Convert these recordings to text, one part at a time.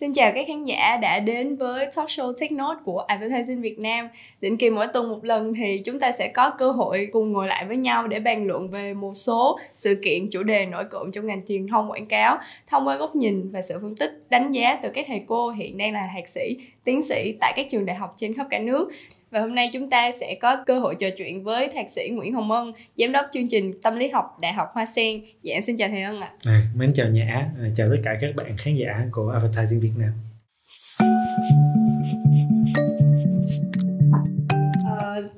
Xin chào các khán giả đã đến với talk show Tech Note của Advertising Việt Nam. Định kỳ mỗi tuần một lần thì chúng ta sẽ có cơ hội cùng ngồi lại với nhau để bàn luận về một số sự kiện chủ đề nổi cộng trong ngành truyền thông quảng cáo thông qua góc nhìn và sự phân tích đánh giá từ các thầy cô hiện đang là thạc sĩ, tiến sĩ tại các trường đại học trên khắp cả nước. Và hôm nay chúng ta sẽ có cơ hội trò chuyện với thạc sĩ Nguyễn Hồng Ân, giám đốc chương trình tâm lý học Đại học Hoa Sen. Dạ em xin chào thầy Ân ạ. À, mến chào Nhã, à, chào tất cả các bạn khán giả của Advertising Việt Nam.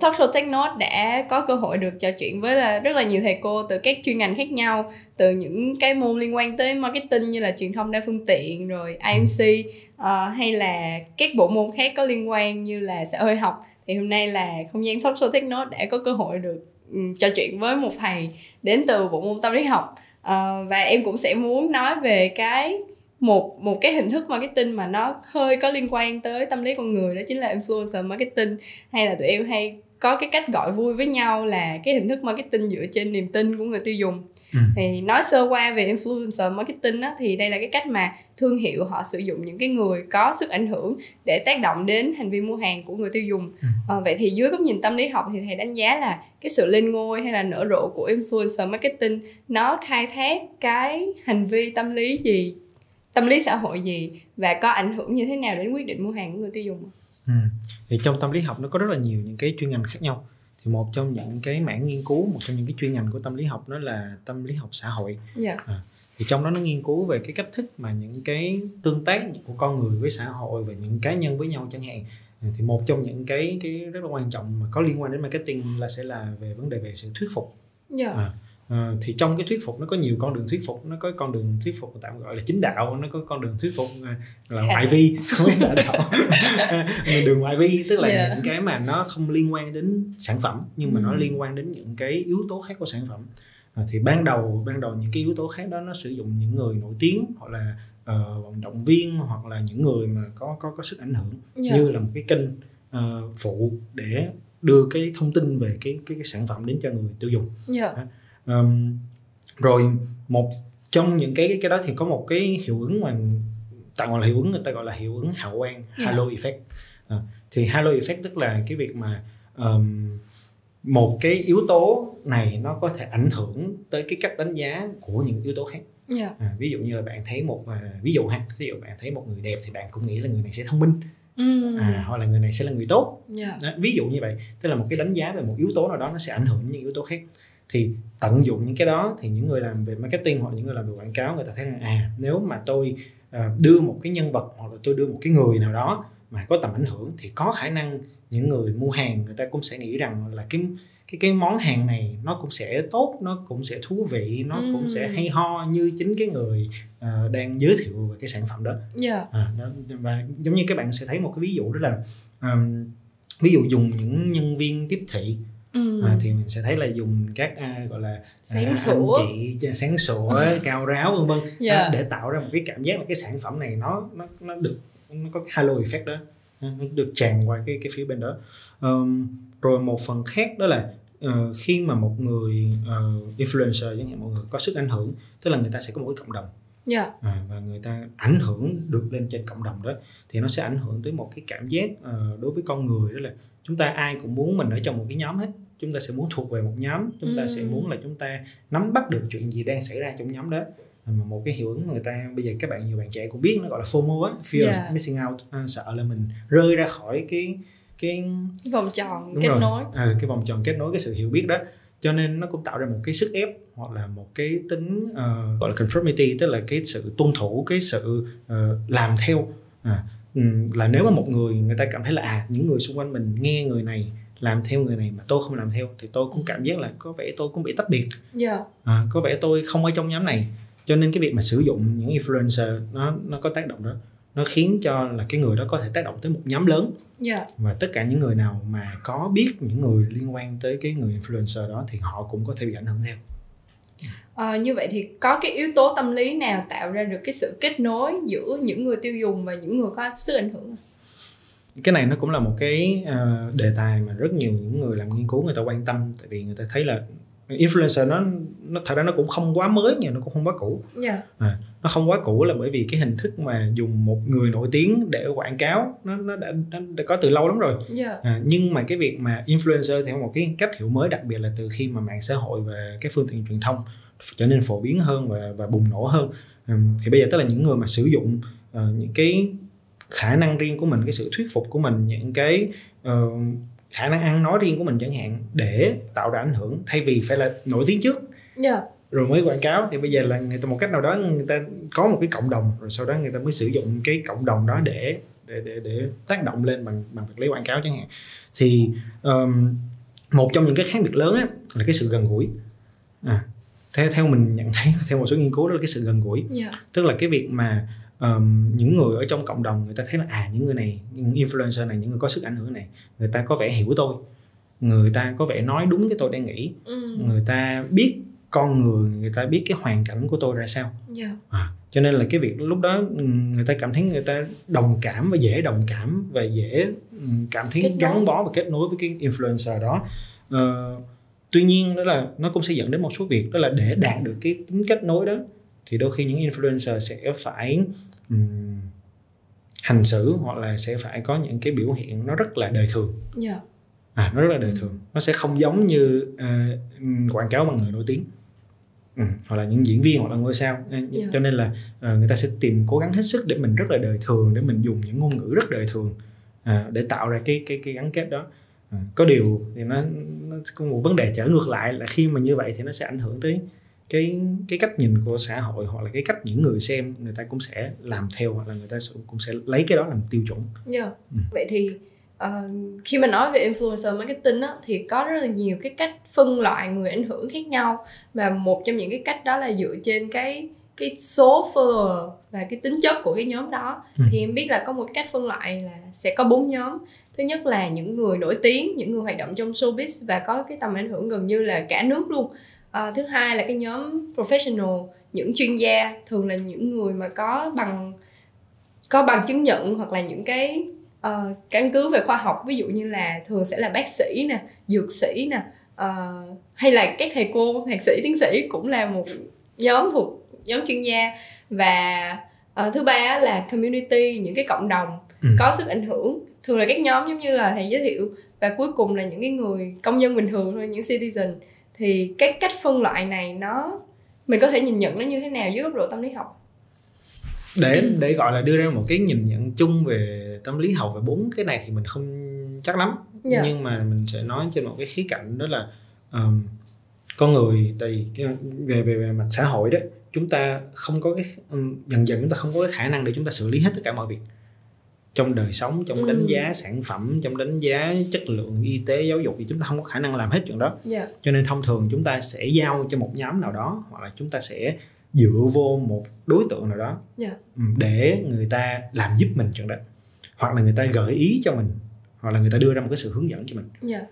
Talk Show Tech Note đã có cơ hội được trò chuyện với là rất là nhiều thầy cô từ các chuyên ngành khác nhau từ những cái môn liên quan tới marketing như là truyền thông đa phương tiện rồi IMC uh, hay là các bộ môn khác có liên quan như là xã hội học thì hôm nay là không gian talk show techno đã có cơ hội được um, trò chuyện với một thầy đến từ bộ môn tâm lý học. Uh, và em cũng sẽ muốn nói về cái một một cái hình thức marketing mà nó hơi có liên quan tới tâm lý con người đó chính là influencer marketing. Hay là tụi em hay có cái cách gọi vui với nhau là cái hình thức marketing dựa trên niềm tin của người tiêu dùng ừ. thì nói sơ qua về influencer marketing á, thì đây là cái cách mà thương hiệu họ sử dụng những cái người có sức ảnh hưởng để tác động đến hành vi mua hàng của người tiêu dùng ừ. à, vậy thì dưới góc nhìn tâm lý học thì thầy đánh giá là cái sự lên ngôi hay là nở rộ của influencer marketing nó khai thác cái hành vi tâm lý gì tâm lý xã hội gì và có ảnh hưởng như thế nào đến quyết định mua hàng của người tiêu dùng ừ. thì trong tâm lý học nó có rất là nhiều những cái chuyên ngành khác nhau thì một trong những cái mảng nghiên cứu một trong những cái chuyên ngành của tâm lý học đó là tâm lý học xã hội yeah. Dạ. à, thì trong đó nó nghiên cứu về cái cách thức mà những cái tương tác của con người với xã hội và những cá nhân với nhau chẳng hạn à, thì một trong những cái cái rất là quan trọng mà có liên quan đến marketing là sẽ là về vấn đề về sự thuyết phục yeah. Dạ. à, À, thì trong cái thuyết phục nó có nhiều con đường thuyết phục nó có con đường thuyết phục tạm gọi là chính đạo nó có con đường thuyết phục là ngoại vi không phải đạo đường ngoại vi tức là yeah. Dạ. những cái mà nó không liên quan đến sản phẩm nhưng mà ừ. nó liên quan đến những cái yếu tố khác của sản phẩm à, thì ban đầu ban đầu những cái yếu tố khác đó nó sử dụng những người nổi tiếng hoặc là uh, vận động viên hoặc là những người mà có có có sức ảnh hưởng yeah. Dạ. như là một cái kênh uh, phụ để đưa cái thông tin về cái cái, cái sản phẩm đến cho người tiêu dùng yeah. Dạ um, rồi một trong những cái cái đó thì có một cái hiệu ứng mà tạo gọi là hiệu ứng người ta gọi là hiệu ứng hào quang yeah. Dạ. halo effect à, thì halo effect tức là cái việc mà um, một cái yếu tố này nó có thể ảnh hưởng tới cái cách đánh giá của những yếu tố khác yeah. Dạ. à, ví dụ như là bạn thấy một uh, ví dụ ha ví dụ bạn thấy một người đẹp thì bạn cũng nghĩ là người này sẽ thông minh mm. à, hoặc là người này sẽ là người tốt yeah. Dạ. đó, ví dụ như vậy tức là một cái đánh giá về một yếu tố nào đó nó sẽ ảnh hưởng đến những yếu tố khác thì tận dụng những cái đó thì những người làm về marketing hoặc là những người làm về quảng cáo người ta thấy rằng à nếu mà tôi uh, đưa một cái nhân vật hoặc là tôi đưa một cái người nào đó mà có tầm ảnh hưởng thì có khả năng những người mua hàng người ta cũng sẽ nghĩ rằng là cái cái cái món hàng này nó cũng sẽ tốt nó cũng sẽ thú vị nó ừ. cũng sẽ hay ho như chính cái người uh, đang giới thiệu về cái sản phẩm đó, yeah. Dạ. à, đó và giống như các bạn sẽ thấy một cái ví dụ đó là um, ví dụ dùng những nhân viên tiếp thị ừ. à, thì mình sẽ thấy là dùng các à, gọi là sáng à, sủa. anh chị sáng sủa cao ráo vân vân yeah. Dạ. à, để tạo ra một cái cảm giác là cái sản phẩm này nó nó nó được nó có halo effect đó nó được tràn qua cái cái phía bên đó um, rồi một phần khác đó là uh, khi mà một người uh, influencer chẳng hạn một người có sức ảnh hưởng tức là người ta sẽ có một cái cộng đồng yeah. Dạ. à, và người ta ảnh hưởng được lên trên cộng đồng đó thì nó sẽ ảnh hưởng tới một cái cảm giác uh, đối với con người đó là chúng ta ai cũng muốn mình ở trong một cái nhóm hết. Chúng ta sẽ muốn thuộc về một nhóm. Chúng ta sẽ muốn là chúng ta nắm bắt được chuyện gì đang xảy ra trong nhóm đó. Mà một cái hiệu ứng người ta bây giờ các bạn nhiều bạn trẻ cũng biết nó gọi là FOMO á fear yeah. of missing out. À, sợ là mình rơi ra khỏi cái cái, cái vòng tròn kết rồi. nối. À, cái vòng tròn kết nối cái sự hiểu biết đó. Cho nên nó cũng tạo ra một cái sức ép hoặc là một cái tính uh, gọi là conformity tức là cái sự tuân thủ cái sự uh, làm theo. À, là nếu mà một người người ta cảm thấy là à những người xung quanh mình nghe người này làm theo người này mà tôi không làm theo thì tôi cũng cảm giác là có vẻ tôi cũng bị tách biệt yeah. Dạ. à, có vẻ tôi không ở trong nhóm này cho nên cái việc mà sử dụng những influencer nó nó có tác động đó nó khiến cho là cái người đó có thể tác động tới một nhóm lớn yeah. Dạ. và tất cả những người nào mà có biết những người liên quan tới cái người influencer đó thì họ cũng có thể bị ảnh hưởng theo À, như vậy thì có cái yếu tố tâm lý nào tạo ra được cái sự kết nối giữa những người tiêu dùng và những người có sức ảnh hưởng cái này nó cũng là một cái uh, đề tài mà rất nhiều những người làm nghiên cứu người ta quan tâm tại vì người ta thấy là influencer nó nó thật ra nó cũng không quá mới nhưng nó cũng không quá cũ yeah. à, nó không quá cũ là bởi vì cái hình thức mà dùng một người nổi tiếng để quảng cáo nó nó đã, đã, đã có từ lâu lắm rồi yeah. à, nhưng mà cái việc mà influencer theo một cái cách hiểu mới đặc biệt là từ khi mà mạng xã hội và các phương tiện truyền thông trở nên phổ biến hơn và và bùng nổ hơn. Thì bây giờ tức là những người mà sử dụng uh, những cái khả năng riêng của mình cái sự thuyết phục của mình những cái uh, khả năng ăn nói riêng của mình chẳng hạn để tạo ra ảnh hưởng thay vì phải là nổi tiếng trước. Yeah. rồi mới quảng cáo thì bây giờ là người ta một cách nào đó người ta có một cái cộng đồng rồi sau đó người ta mới sử dụng cái cộng đồng đó để để để, để tác động lên bằng bằng việc lấy quảng cáo chẳng hạn. Thì um, một trong những cái khác biệt lớn á, là cái sự gần gũi. À, theo theo mình nhận thấy theo một số nghiên cứu đó là cái sự gần gũi yeah. tức là cái việc mà um, những người ở trong cộng đồng người ta thấy là à những người này những influencer này những người có sức ảnh hưởng này người ta có vẻ hiểu tôi người ta có vẻ nói đúng cái tôi đang nghĩ ừ. người ta biết con người người ta biết cái hoàn cảnh của tôi ra sao yeah. à, cho nên là cái việc lúc đó người ta cảm thấy người ta đồng cảm và dễ đồng cảm và dễ cảm thấy gắn bó và kết nối với cái influencer đó uh, tuy nhiên đó là nó cũng sẽ dẫn đến một số việc đó là để đạt được cái tính kết nối đó thì đôi khi những influencer sẽ phải um, hành xử hoặc là sẽ phải có những cái biểu hiện nó rất là đời thường. Yeah. à nó rất là đời thường. Nó sẽ không giống như uh, quảng cáo bằng người nổi tiếng. Ừ, hoặc là những diễn viên hoặc là ngôi sao. Yeah. cho nên là uh, người ta sẽ tìm cố gắng hết sức để mình rất là đời thường để mình dùng những ngôn ngữ rất đời thường uh, để tạo ra cái cái cái gắn kết đó có điều thì nó, nó có một vấn đề trở ngược lại là khi mà như vậy thì nó sẽ ảnh hưởng tới cái cái cách nhìn của xã hội hoặc là cái cách những người xem người ta cũng sẽ làm theo hoặc là người ta cũng sẽ lấy cái đó làm tiêu chuẩn. Yeah. Ừ. Vậy thì uh, khi mà nói về influencer marketing á, thì có rất là nhiều cái cách phân loại người ảnh hưởng khác nhau và một trong những cái cách đó là dựa trên cái cái số follower và cái tính chất của cái nhóm đó ừ. thì em biết là có một cách phân loại là sẽ có bốn nhóm. Thứ nhất là những người nổi tiếng những người hoạt động trong showbiz và có cái tầm ảnh hưởng gần như là cả nước luôn. À, thứ hai là cái nhóm professional những chuyên gia thường là những người mà có bằng có bằng chứng nhận hoặc là những cái uh, căn cứ về khoa học. Ví dụ như là thường sẽ là bác sĩ nè dược sĩ nè uh, hay là các thầy cô thạc sĩ tiến sĩ cũng là một nhóm thuộc nhóm chuyên gia và uh, thứ ba là community những cái cộng đồng ừ. có sức ảnh hưởng thường là các nhóm giống như là thầy giới thiệu và cuối cùng là những cái người công dân bình thường thôi những citizen thì cái cách phân loại này nó mình có thể nhìn nhận nó như thế nào dưới góc độ tâm lý học để để gọi là đưa ra một cái nhìn nhận chung về tâm lý học về bốn cái này thì mình không chắc lắm yeah. Dạ. nhưng mà mình sẽ nói trên một cái khía cạnh đó là um, con người tại về về về mặt xã hội đó chúng ta không có cái um, dần dần chúng ta không có cái khả năng để chúng ta xử lý hết tất cả mọi việc trong đời sống trong ừ. đánh giá sản phẩm trong đánh giá chất lượng y tế giáo dục thì chúng ta không có khả năng làm hết chuyện đó yeah. Dạ. cho nên thông thường chúng ta sẽ giao cho một nhóm nào đó hoặc là chúng ta sẽ dựa vô một đối tượng nào đó yeah. Dạ. để người ta làm giúp mình chuyện đó hoặc là người ta gợi ý cho mình hoặc là người ta đưa ra một cái sự hướng dẫn cho mình yeah.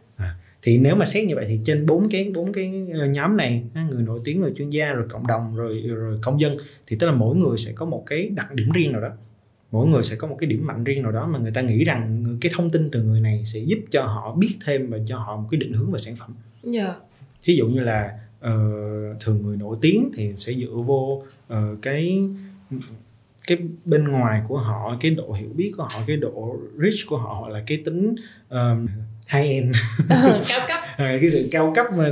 Thì nếu mà xét như vậy thì trên bốn cái bốn cái ờ, nhóm này người nổi tiếng người chuyên gia rồi cộng đồng rồi rồi công dân thì tức là mỗi người sẽ có một cái đặc điểm riêng nào đó mỗi người sẽ có một cái điểm mạnh riêng nào đó mà người ta nghĩ rằng cái thông tin từ người này sẽ giúp cho họ biết thêm và cho họ một cái định hướng về sản phẩm yeah. Dạ. thí dụ như là uh, thường người nổi tiếng thì sẽ dựa vô uh, cái cái bên ngoài của họ cái độ hiểu biết của họ cái độ rich của họ hoặc là cái tính um, high end ừ, cao cấp cái sự cao cấp mà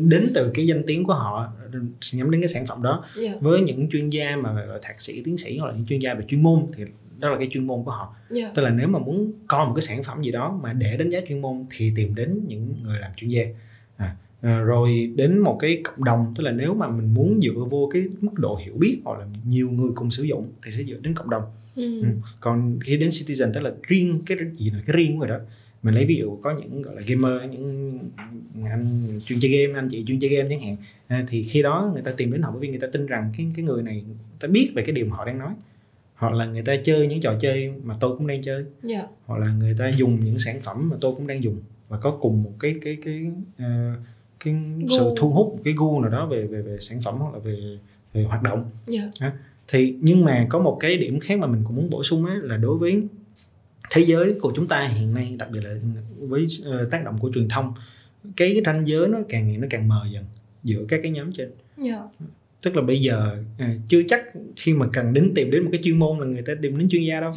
đến từ cái danh tiếng của họ nhắm đến cái sản phẩm đó yeah. Dạ. với những chuyên gia mà gọi thạc sĩ tiến sĩ hoặc là những chuyên gia về chuyên môn thì đó là cái chuyên môn của họ yeah. Dạ. tức là nếu mà muốn coi một cái sản phẩm gì đó mà để đánh giá chuyên môn thì tìm đến những người làm chuyên gia à, à, rồi đến một cái cộng đồng tức là nếu mà mình muốn dựa vô cái mức độ hiểu biết hoặc là nhiều người cùng sử dụng thì sẽ dựa đến cộng đồng ừ. Ừ. còn khi đến citizen tức là riêng cái gì là cái riêng của người đó mình lấy ví dụ có những gọi là gamer những anh chuyên chơi game anh chị chuyên chơi game chẳng hạn à, thì khi đó người ta tìm đến họ bởi vì người ta tin rằng cái cái người này người ta biết về cái điều mà họ đang nói hoặc là người ta chơi những trò chơi mà tôi cũng đang chơi yeah. Dạ. hoặc là người ta dùng những sản phẩm mà tôi cũng đang dùng và có cùng một cái cái cái uh, cái gu. sự thu hút cái gu nào đó về về về sản phẩm hoặc là về về hoạt động yeah. à, thì nhưng mà có một cái điểm khác mà mình cũng muốn bổ sung ấy là đối với thế giới của chúng ta hiện nay đặc biệt là với uh, tác động của truyền thông cái ranh giới nó càng ngày nó càng mờ dần giữa các cái nhóm trên yeah. Dạ. tức là bây giờ à, chưa chắc khi mà cần đến tìm đến một cái chuyên môn là người ta tìm đến chuyên gia đâu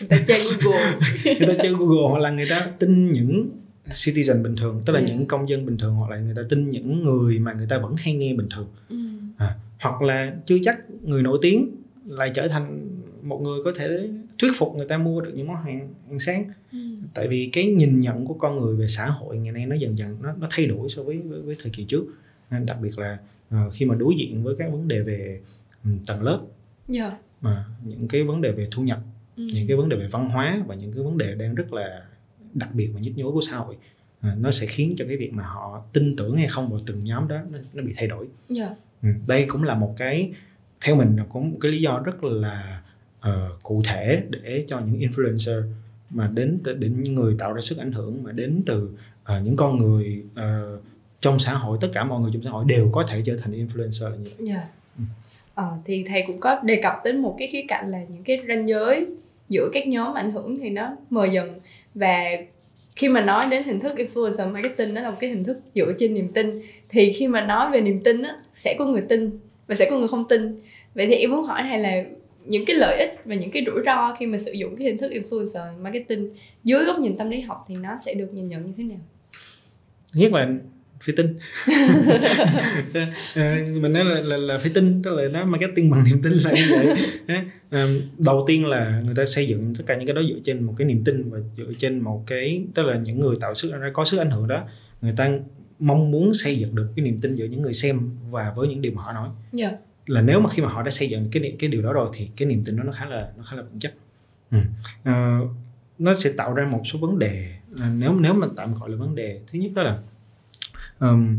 người ta chơi google người ta chơi google hoặc là người ta tin những citizen bình thường tức là yeah. Dạ. những công dân bình thường hoặc là người ta tin những người mà người ta vẫn hay nghe bình thường ừ. à, hoặc là chưa chắc người nổi tiếng lại trở thành một người có thể thuyết phục người ta mua được những món hàng ăn sáng ừ. tại vì cái nhìn nhận của con người về xã hội ngày nay nó dần dần nó nó thay đổi so với với, với thời kỳ trước nên đặc biệt là uh, khi mà đối diện với các vấn đề về um, tầng lớp yeah. Dạ. mà những cái vấn đề về thu nhập ừ. những cái vấn đề về văn hóa và những cái vấn đề đang rất là đặc biệt và nhức nhối của xã hội uh, nó sẽ khiến cho cái việc mà họ tin tưởng hay không vào từng nhóm đó nó, nó bị thay đổi yeah. Dạ. ừ, đây cũng là một cái theo mình là cũng một cái lý do rất là uh, cụ thể để cho những influencer mà đến đến những người tạo ra sức ảnh hưởng mà đến từ uh, những con người uh, trong xã hội tất cả mọi người trong xã hội đều có thể trở thành influencer là như vậy. Yeah. Dạ. Ừ. Ờ, thì thầy cũng có đề cập đến một cái khía cạnh là những cái ranh giới giữa các nhóm ảnh hưởng thì nó mờ dần và khi mà nói đến hình thức influencer marketing nó là một cái hình thức dựa trên niềm tin thì khi mà nói về niềm tin á sẽ có người tin và sẽ có người không tin vậy thì em muốn hỏi thầy là những cái lợi ích và những cái rủi ro khi mà sử dụng cái hình thức influencer marketing dưới góc nhìn tâm lý học thì nó sẽ được nhìn nhận như thế nào? Nhất là phải tin à, mình nói là, là, là phải tin tức là nó marketing bằng niềm tin là như vậy à, đầu tiên là người ta xây dựng tất cả những cái đó dựa trên một cái niềm tin và dựa trên một cái tức là những người tạo sức có sức ảnh hưởng đó người ta mong muốn xây dựng được cái niềm tin giữa những người xem và với những điều mà họ nói yeah. Dạ là nếu mà khi mà họ đã xây dựng cái cái điều đó rồi thì cái niềm tin đó nó khá là nó khá là vững chắc ừ. à, nó sẽ tạo ra một số vấn đề à, nếu nếu mà tạm gọi là vấn đề thứ nhất đó là um,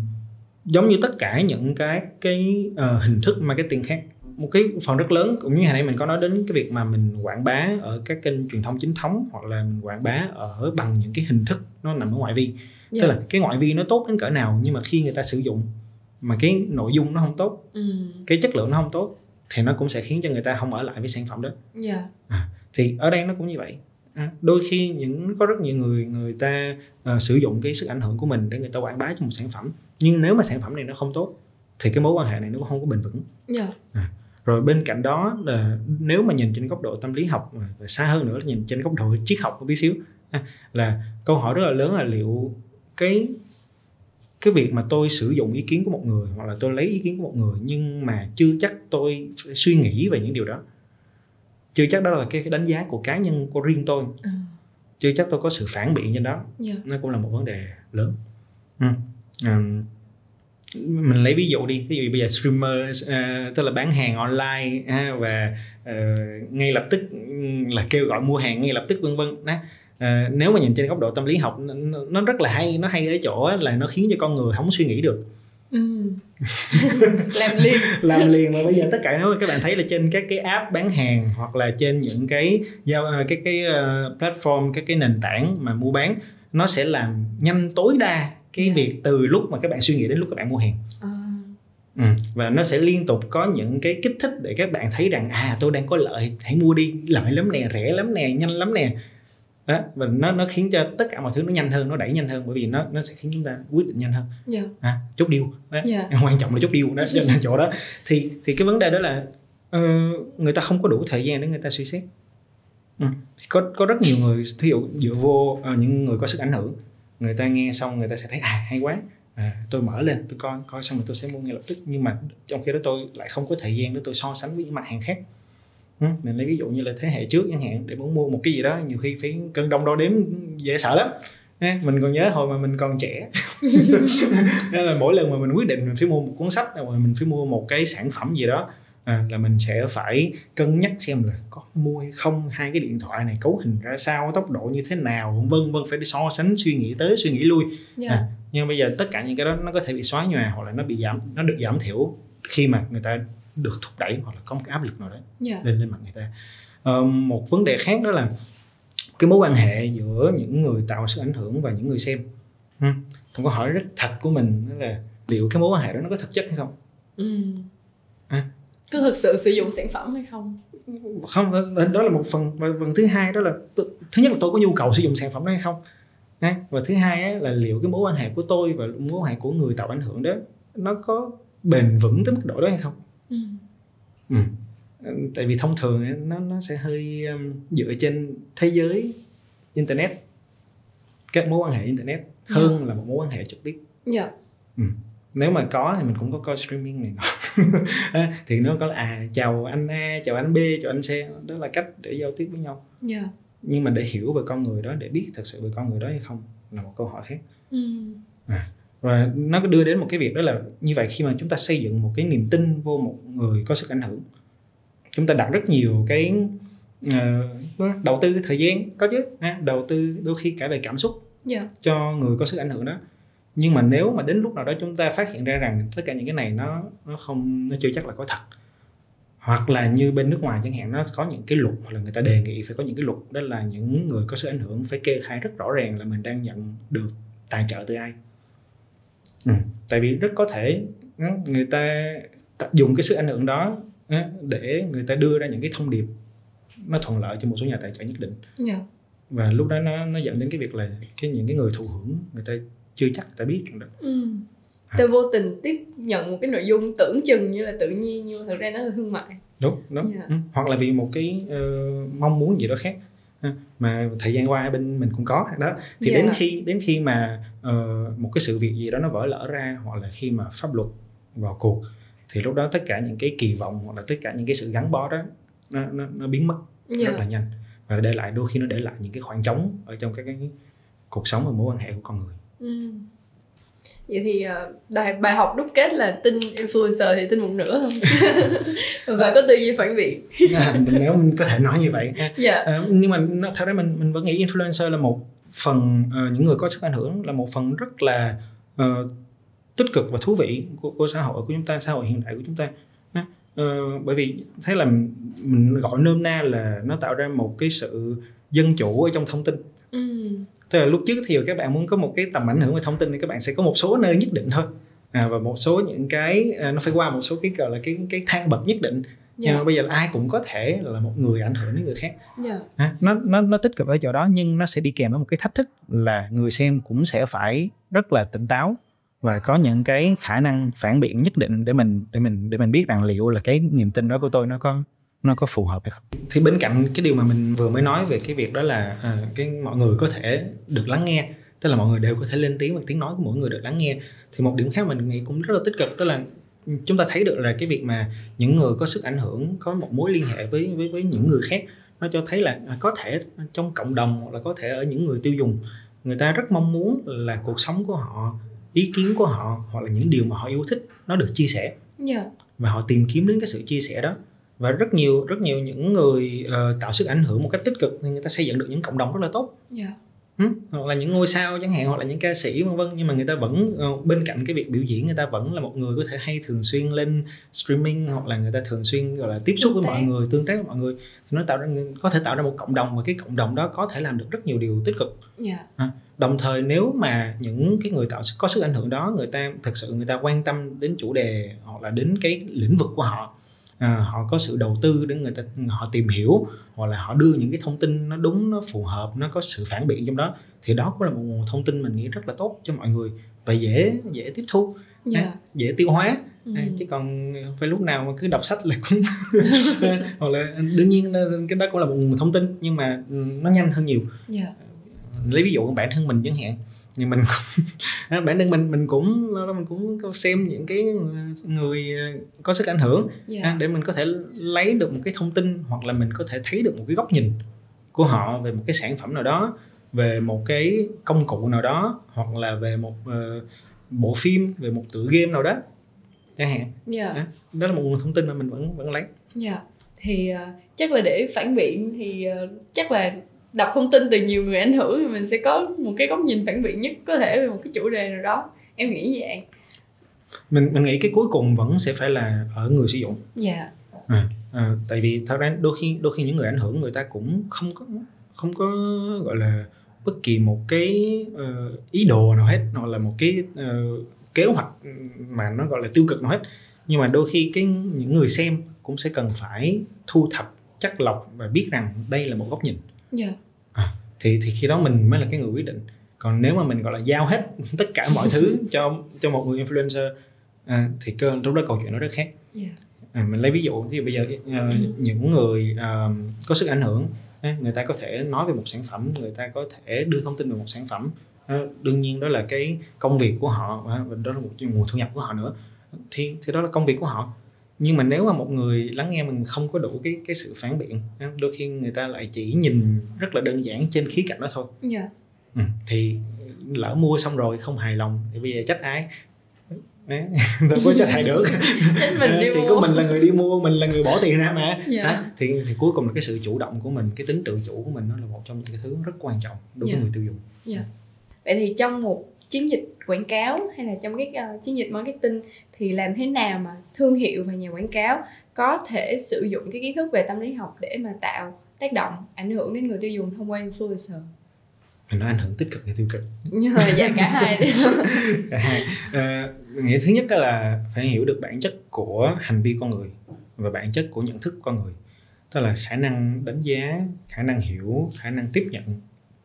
giống như tất cả những cái cái uh, hình thức marketing khác một cái phần rất lớn cũng như hồi nãy mình có nói đến cái việc mà mình quảng bá ở các kênh truyền thông chính thống hoặc là mình quảng bá ở bằng những cái hình thức nó nằm ở ngoại vi yeah. tức là cái ngoại vi nó tốt đến cỡ nào nhưng mà khi người ta sử dụng mà cái nội dung nó không tốt ừ. cái chất lượng nó không tốt thì nó cũng sẽ khiến cho người ta không ở lại với sản phẩm đó yeah. Dạ. à, thì ở đây nó cũng như vậy à, đôi khi những có rất nhiều người người ta uh, sử dụng cái sức ảnh hưởng của mình để người ta quảng bá cho một sản phẩm nhưng nếu mà sản phẩm này nó không tốt thì cái mối quan hệ này nó cũng không có bền vững yeah. Dạ. à, rồi bên cạnh đó là nếu mà nhìn trên góc độ tâm lý học và xa hơn nữa là nhìn trên góc độ triết học một tí xíu à, là câu hỏi rất là lớn là liệu cái cái việc mà tôi sử dụng ý kiến của một người hoặc là tôi lấy ý kiến của một người nhưng mà chưa chắc tôi suy nghĩ về những điều đó chưa chắc đó là cái, đánh giá của cá nhân của riêng tôi ừ. chưa chắc tôi có sự phản biện trên đó yeah. Dạ. nó cũng là một vấn đề lớn ừ. um, mình lấy ví dụ đi ví dụ bây giờ streamer uh, tức là bán hàng online uh, và uh, ngay lập tức là kêu gọi mua hàng ngay lập tức vân vân đó à, nếu mà nhìn trên góc độ tâm lý học nó, nó rất là hay nó hay ở chỗ là nó khiến cho con người không suy nghĩ được ừ. làm liền làm liền mà bây giờ tất cả nếu các bạn thấy là trên các cái app bán hàng hoặc là trên những cái giao ờ, cái cái uh, platform các cái nền tảng mà mua bán nó sẽ làm nhanh tối đa cái yeah. Dạ. việc từ lúc mà các bạn suy nghĩ đến lúc các bạn mua hàng à. Ừ. và nó sẽ liên tục có những cái kích thích để các bạn thấy rằng à tôi đang có lợi hãy mua đi lợi lắm nè rẻ lắm nè nhanh lắm nè đó và nó nó khiến cho tất cả mọi thứ nó nhanh hơn nó đẩy nhanh hơn bởi vì nó nó sẽ khiến chúng ta quyết định nhanh hơn yeah. Dạ. à, chốt điêu đó yeah. Dạ. quan trọng là chốt điêu đó trên chỗ đó thì thì cái vấn đề đó là uh, người ta không có đủ thời gian để người ta suy xét ừ. có có rất nhiều người thí dụ dựa vô uh, những người có sức ảnh hưởng người ta nghe xong người ta sẽ thấy à hay quá à, tôi mở lên tôi coi coi xong rồi tôi sẽ mua ngay lập tức nhưng mà trong khi đó tôi lại không có thời gian để tôi so sánh với những mặt hàng khác mình lấy ví dụ như là thế hệ trước chẳng hạn để muốn mua một cái gì đó nhiều khi phải cân đông đo đếm dễ sợ lắm mình còn nhớ hồi mà mình còn trẻ nên là mỗi lần mà mình quyết định mình phải mua một cuốn sách hoặc mình phải mua một cái sản phẩm gì đó à, là mình sẽ phải cân nhắc xem là có mua hay không hai cái điện thoại này cấu hình ra sao tốc độ như thế nào vân vân phải đi so sánh suy nghĩ tới suy nghĩ lui yeah. Dạ. à, nhưng bây giờ tất cả những cái đó nó có thể bị xóa nhòa hoặc là nó bị giảm nó được giảm thiểu khi mà người ta được thúc đẩy hoặc là có một cái áp lực nào đấy yeah. Dạ. lên lên mặt người ta uh, một vấn đề khác đó là cái mối quan hệ giữa những người tạo sự ảnh hưởng và những người xem ừ. một câu hỏi rất thật của mình đó là liệu cái mối quan hệ đó nó có thực chất hay không ừ. à. có thực sự sử dụng sản phẩm hay không không đó là một phần và phần thứ hai đó là thứ nhất là tôi có nhu cầu sử dụng sản phẩm đó hay không và thứ hai là liệu cái mối quan hệ của tôi và mối quan hệ của người tạo ảnh hưởng đó nó có bền vững tới mức độ đó hay không ừ. Ừ. tại vì thông thường nó nó sẽ hơi um, dựa trên thế giới internet các mối quan hệ internet hơn ừ. là một mối quan hệ trực tiếp yeah. Dạ. ừ. nếu mà có thì mình cũng có coi streaming này nọ thì nó có là à chào anh A chào anh B chào anh C đó là cách để giao tiếp với nhau yeah. Dạ. nhưng mà để hiểu về con người đó để biết thật sự về con người đó hay không là một câu hỏi khác ừ. à, và nó đưa đến một cái việc đó là như vậy khi mà chúng ta xây dựng một cái niềm tin vô một người có sức ảnh hưởng chúng ta đặt rất nhiều cái uh, đầu tư thời gian có chứ ha? đầu tư đôi khi cả về cảm xúc yeah. Dạ. cho người có sức ảnh hưởng đó nhưng mà nếu mà đến lúc nào đó chúng ta phát hiện ra rằng tất cả những cái này nó nó không nó chưa chắc là có thật hoặc là như bên nước ngoài chẳng hạn nó có những cái luật hoặc là người ta đề nghị phải có những cái luật đó là những người có sức ảnh hưởng phải kê khai rất rõ ràng là mình đang nhận được tài trợ từ ai ừ. tại vì rất có thể người ta dùng cái sức ảnh hưởng đó để người ta đưa ra những cái thông điệp nó thuận lợi cho một số nhà tài trợ nhất định yeah. Dạ. và lúc đó nó nó dẫn đến cái việc là cái những cái người thụ hưởng người ta chưa chắc người ta biết đó ừ. à. ta vô tình tiếp nhận một cái nội dung tưởng chừng như là tự nhiên nhưng mà thực ra nó là thương mại đúng đúng yeah. Dạ. ừ. hoặc là vì một cái uh, mong muốn gì đó khác mà thời gian qua bên mình cũng có đó thì yeah. đến khi đến khi mà uh, một cái sự việc gì đó nó vỡ lỡ ra hoặc là khi mà pháp luật vào cuộc thì lúc đó tất cả những cái kỳ vọng hoặc là tất cả những cái sự gắn bó đó nó nó, nó biến mất yeah. rất là nhanh và để lại đôi khi nó để lại những cái khoảng trống ở trong các cái cuộc sống và mối quan hệ của con người ừ. Vậy thì bài, bài học đúc kết là tin influencer thì tin một nửa không và có tư duy phản biện à, nếu mình có thể nói như vậy yeah. Dạ. à, nhưng mà thật ra mình mình vẫn nghĩ influencer là một phần uh, những người có sức ảnh hưởng là một phần rất là uh, tích cực và thú vị của, của xã hội của chúng ta xã hội hiện đại của chúng ta uh, bởi vì thấy là mình gọi nôm na là nó tạo ra một cái sự dân chủ ở trong thông tin ừ. Tức là lúc trước thì các bạn muốn có một cái tầm ảnh hưởng về thông tin thì các bạn sẽ có một số nơi nhất định thôi à, và một số những cái à, nó phải qua một số cái gọi là cái cái thang bậc nhất định nhưng dạ. mà bây giờ là ai cũng có thể là một người ảnh hưởng đến người khác yeah. Dạ. à, nó nó nó tích cực ở chỗ đó nhưng nó sẽ đi kèm với một cái thách thức là người xem cũng sẽ phải rất là tỉnh táo và có những cái khả năng phản biện nhất định để mình để mình để mình biết rằng liệu là cái niềm tin đó của tôi nó có nó có phù hợp hay không thì bên cạnh cái điều mà mình vừa mới nói về cái việc đó là à, cái mọi người có thể được lắng nghe tức là mọi người đều có thể lên tiếng và tiếng nói của mỗi người được lắng nghe thì một điểm khác mình nghĩ cũng rất là tích cực tức là chúng ta thấy được là cái việc mà những người có sức ảnh hưởng có một mối liên hệ với với với những người khác nó cho thấy là à, có thể trong cộng đồng hoặc là có thể ở những người tiêu dùng người ta rất mong muốn là cuộc sống của họ ý kiến của họ hoặc là những điều mà họ yêu thích nó được chia sẻ yeah. Dạ. và họ tìm kiếm đến cái sự chia sẻ đó và rất nhiều rất nhiều những người uh, tạo sức ảnh hưởng một cách tích cực thì người ta xây dựng được những cộng đồng rất là tốt yeah. Dạ. Hmm? hoặc là những ngôi sao chẳng hạn hoặc là những ca sĩ vân vân nhưng mà người ta vẫn uh, bên cạnh cái việc biểu diễn người ta vẫn là một người có thể hay thường xuyên lên streaming hoặc là người ta thường xuyên gọi là tiếp xúc với mọi người tương tác với mọi người thì nó tạo ra có thể tạo ra một cộng đồng và cái cộng đồng đó có thể làm được rất nhiều điều tích cực yeah. Dạ. à, đồng thời nếu mà những cái người tạo có sức ảnh hưởng đó người ta thực sự người ta quan tâm đến chủ đề hoặc là đến cái lĩnh vực của họ à, họ có sự đầu tư để người ta họ tìm hiểu hoặc là họ đưa những cái thông tin nó đúng nó phù hợp nó có sự phản biện trong đó thì đó cũng là một nguồn thông tin mình nghĩ rất là tốt cho mọi người và dễ dễ tiếp thu yeah. Dạ. dễ tiêu hóa ừ. chứ còn phải lúc nào mà cứ đọc sách là cũng hoặc là đương nhiên cái đó cũng là một nguồn thông tin nhưng mà nó nhanh hơn nhiều yeah. Dạ. lấy ví dụ bản thân mình chẳng hạn nhưng mình bản thân mình mình cũng mình cũng xem những cái người có sức ảnh hưởng yeah. Dạ. để mình có thể lấy được một cái thông tin hoặc là mình có thể thấy được một cái góc nhìn của họ về một cái sản phẩm nào đó về một cái công cụ nào đó hoặc là về một uh, bộ phim về một tựa game nào đó chẳng hạn yeah. đó, đó là một nguồn thông tin mà mình vẫn vẫn lấy yeah. thì uh, chắc là để phản biện thì uh, chắc là đọc thông tin từ nhiều người ảnh hưởng thì mình sẽ có một cái góc nhìn phản biện nhất có thể về một cái chủ đề nào đó. Em nghĩ như vậy. Mình mình nghĩ cái cuối cùng vẫn sẽ phải là ở người sử dụng. Dạ. Yeah. à, à, tại vì thật ra đôi khi đôi khi những người ảnh hưởng người ta cũng không có không có gọi là bất kỳ một cái uh, ý đồ nào hết. Hoặc là một cái uh, kế hoạch mà nó gọi là tiêu cực nào hết. Nhưng mà đôi khi cái những người xem cũng sẽ cần phải thu thập chắc lọc và biết rằng đây là một góc nhìn yeah. Dạ. à, thì thì khi đó mình mới là cái người quyết định còn nếu mà mình gọi là giao hết tất cả mọi thứ cho cho một người influencer à, thì cơ lúc đó câu chuyện nó rất khác yeah. à, mình lấy ví dụ thì bây giờ uh, những người uh, có sức ảnh hưởng người ta có thể nói về một sản phẩm người ta có thể đưa thông tin về một sản phẩm đương nhiên đó là cái công việc của họ và đó là một nguồn thu nhập của họ nữa thì thì đó là công việc của họ nhưng mà nếu mà một người lắng nghe mình không có đủ cái cái sự phản biện đôi khi người ta lại chỉ nhìn rất là đơn giản trên khía cạnh đó thôi yeah. Dạ. ừ, thì lỡ mua xong rồi không hài lòng thì bây giờ trách ai đâu có trách ai được thì có mình là người đi mua mình là người bỏ tiền ra mà yeah. Dạ. đó, thì thì cuối cùng là cái sự chủ động của mình cái tính tự chủ của mình nó là một trong những cái thứ rất quan trọng đối với yeah. Dạ. người tiêu dùng yeah. vậy thì trong một chiến dịch quảng cáo hay là trong cái uh, chiến dịch marketing thì làm thế nào mà thương hiệu và nhà quảng cáo có thể sử dụng cái kiến thức về tâm lý học để mà tạo tác động ảnh hưởng đến người tiêu dùng thông qua influencer? Nó ảnh hưởng tích cực hay tiêu cực? Dạ cả hai đi. Cả hai. À, nghĩa thứ nhất là phải hiểu được bản chất của hành vi con người và bản chất của nhận thức con người. Tức là khả năng đánh giá khả năng hiểu khả năng tiếp nhận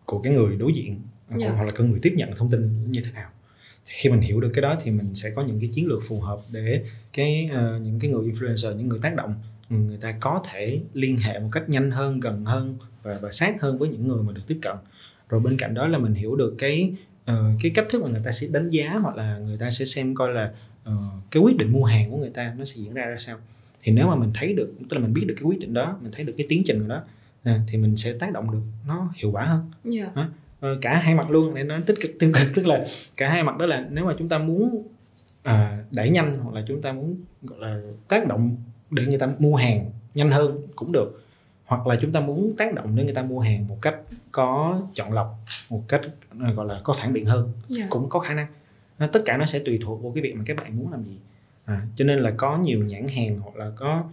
của cái người đối diện yeah. Dạ. hoặc là con người tiếp nhận thông tin như thế nào thì khi mình hiểu được cái đó thì mình sẽ có những cái chiến lược phù hợp để cái uh, những cái người influencer những người tác động ừ, người ta có thể liên hệ một cách nhanh hơn gần hơn và và sát hơn với những người mà được tiếp cận rồi bên cạnh đó là mình hiểu được cái uh, cái cách thức mà người ta sẽ đánh giá hoặc là người ta sẽ xem coi là uh, cái quyết định mua hàng của người ta nó sẽ diễn ra ra sao thì nếu mà mình thấy được tức là mình biết được cái quyết định đó mình thấy được cái tiến trình của đó à, thì mình sẽ tác động được nó hiệu quả hơn yeah. Dạ. Ờ, cả hai mặt luôn để nói tích cực tiêu cực tức là cả hai mặt đó là nếu mà chúng ta muốn à, đẩy nhanh hoặc là chúng ta muốn gọi là tác động để người ta mua hàng nhanh hơn cũng được hoặc là chúng ta muốn tác động để người ta mua hàng một cách có chọn lọc một cách à, gọi là có phản biện hơn yeah. Dạ. cũng có khả năng à, tất cả nó sẽ tùy thuộc vào cái việc mà các bạn muốn làm gì à, cho nên là có nhiều nhãn hàng hoặc là có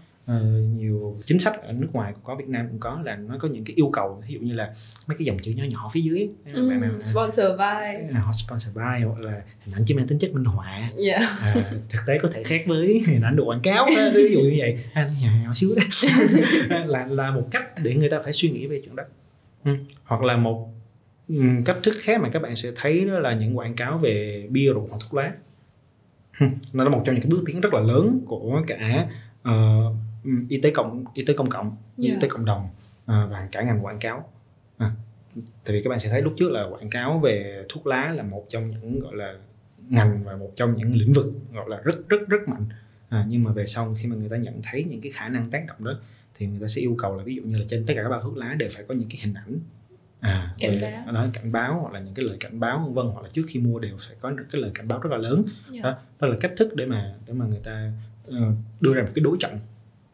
nhiều chính sách ở nước ngoài cũng có Việt Nam cũng có là nó có những cái yêu cầu ví dụ như là mấy cái dòng chữ nhỏ nhỏ phía dưới. Ừ, bạn nào, sponsor by. Họ sponsor by hoặc là hình ảnh chỉ mang tính chất minh họa. Yeah. À, thực tế có thể khác với hình ảnh được quảng cáo ví dụ như vậy. À, nhỏ nhỏ xíu là là một cách để người ta phải suy nghĩ về chuyện đó. Ừ. hoặc là một ừ, cách thức khác mà các bạn sẽ thấy đó là những quảng cáo về bia rượu hoặc thuốc lá. Nó là một trong những cái bước tiến rất là lớn của cả uh, y tế cộng y tế công cộng yeah. y dạ. tế cộng đồng à, và cả ngành quảng cáo à, tại vì các bạn sẽ thấy lúc trước là quảng cáo về thuốc lá là một trong những gọi là ngành và một trong những lĩnh vực gọi là rất rất rất mạnh à, nhưng mà về sau khi mà người ta nhận thấy những cái khả năng tác động đó thì người ta sẽ yêu cầu là ví dụ như là trên tất cả các bao thuốc lá đều phải có những cái hình ảnh à, cảnh về, báo đó, cảnh báo hoặc là những cái lời cảnh báo vân vân hoặc là trước khi mua đều phải có cái lời cảnh báo rất là lớn yeah. Dạ. đó, đó là cách thức để mà để mà người ta uh, đưa ra một cái đối trọng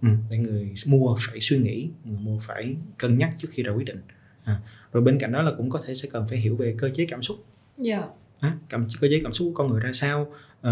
ừ, để người mua phải suy nghĩ người mua phải cân nhắc trước khi ra quyết định. À, rồi bên cạnh đó là cũng có thể sẽ cần phải hiểu về cơ chế cảm xúc. Yeah. Dạ. à, cảm, cơ chế cảm xúc của con người ra sao? Uh,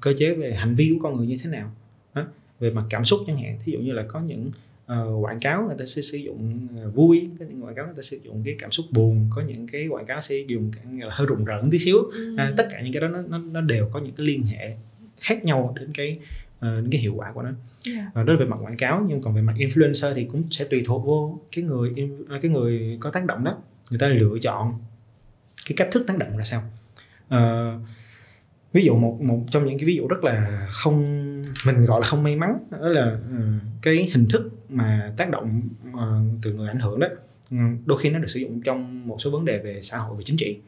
cơ chế về hành vi của con người như thế nào? À, về mặt cảm xúc chẳng hạn. Thí dụ như là có những uh, quảng cáo người ta sẽ sử dụng uh, vui có những quảng cáo người ta sử dụng cái cảm xúc buồn có những cái quảng cáo sẽ dùng là hơi rùng rợn tí xíu. Ừ. à, tất cả những cái đó nó, nó nó đều có những cái liên hệ khác nhau đến cái uh, cái hiệu quả của nó yeah. Dạ. đó là về mặt quảng cáo nhưng còn về mặt influencer thì cũng sẽ tùy thuộc vô cái người à, cái người có tác động đó người ta lựa chọn cái cách thức tác động ra sao uh, ví dụ một một trong những cái ví dụ rất là không mình gọi là không may mắn đó là cái hình thức mà tác động từ người ảnh hưởng đó đôi khi nó được sử dụng trong một số vấn đề về xã hội và chính trị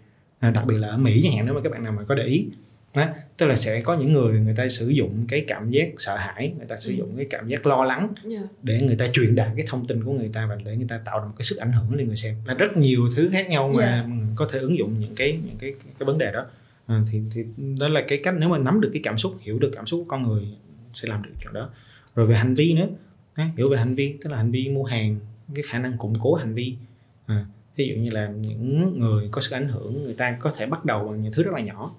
uh, đặc biệt là ở mỹ chẳng hạn nếu mà các bạn nào mà có để ý đó, tức là sẽ có những người người ta sử dụng cái cảm giác sợ hãi người ta sử dụng cái cảm giác lo lắng yeah. Dạ. để người ta truyền đạt cái thông tin của người ta và để người ta tạo ra một cái sức ảnh hưởng lên người xem là rất nhiều thứ khác nhau mà yeah. Dạ. có thể ứng dụng những cái những cái cái vấn đề đó à, thì thì đó là cái cách nếu mà nắm được cái cảm xúc hiểu được cảm xúc của con người sẽ làm được chuyện đó rồi về hành vi nữa à, hiểu về hành vi tức là hành vi mua hàng cái khả năng củng cố hành vi à, ví dụ như là những người có sức ảnh hưởng người ta có thể bắt đầu bằng những thứ rất là nhỏ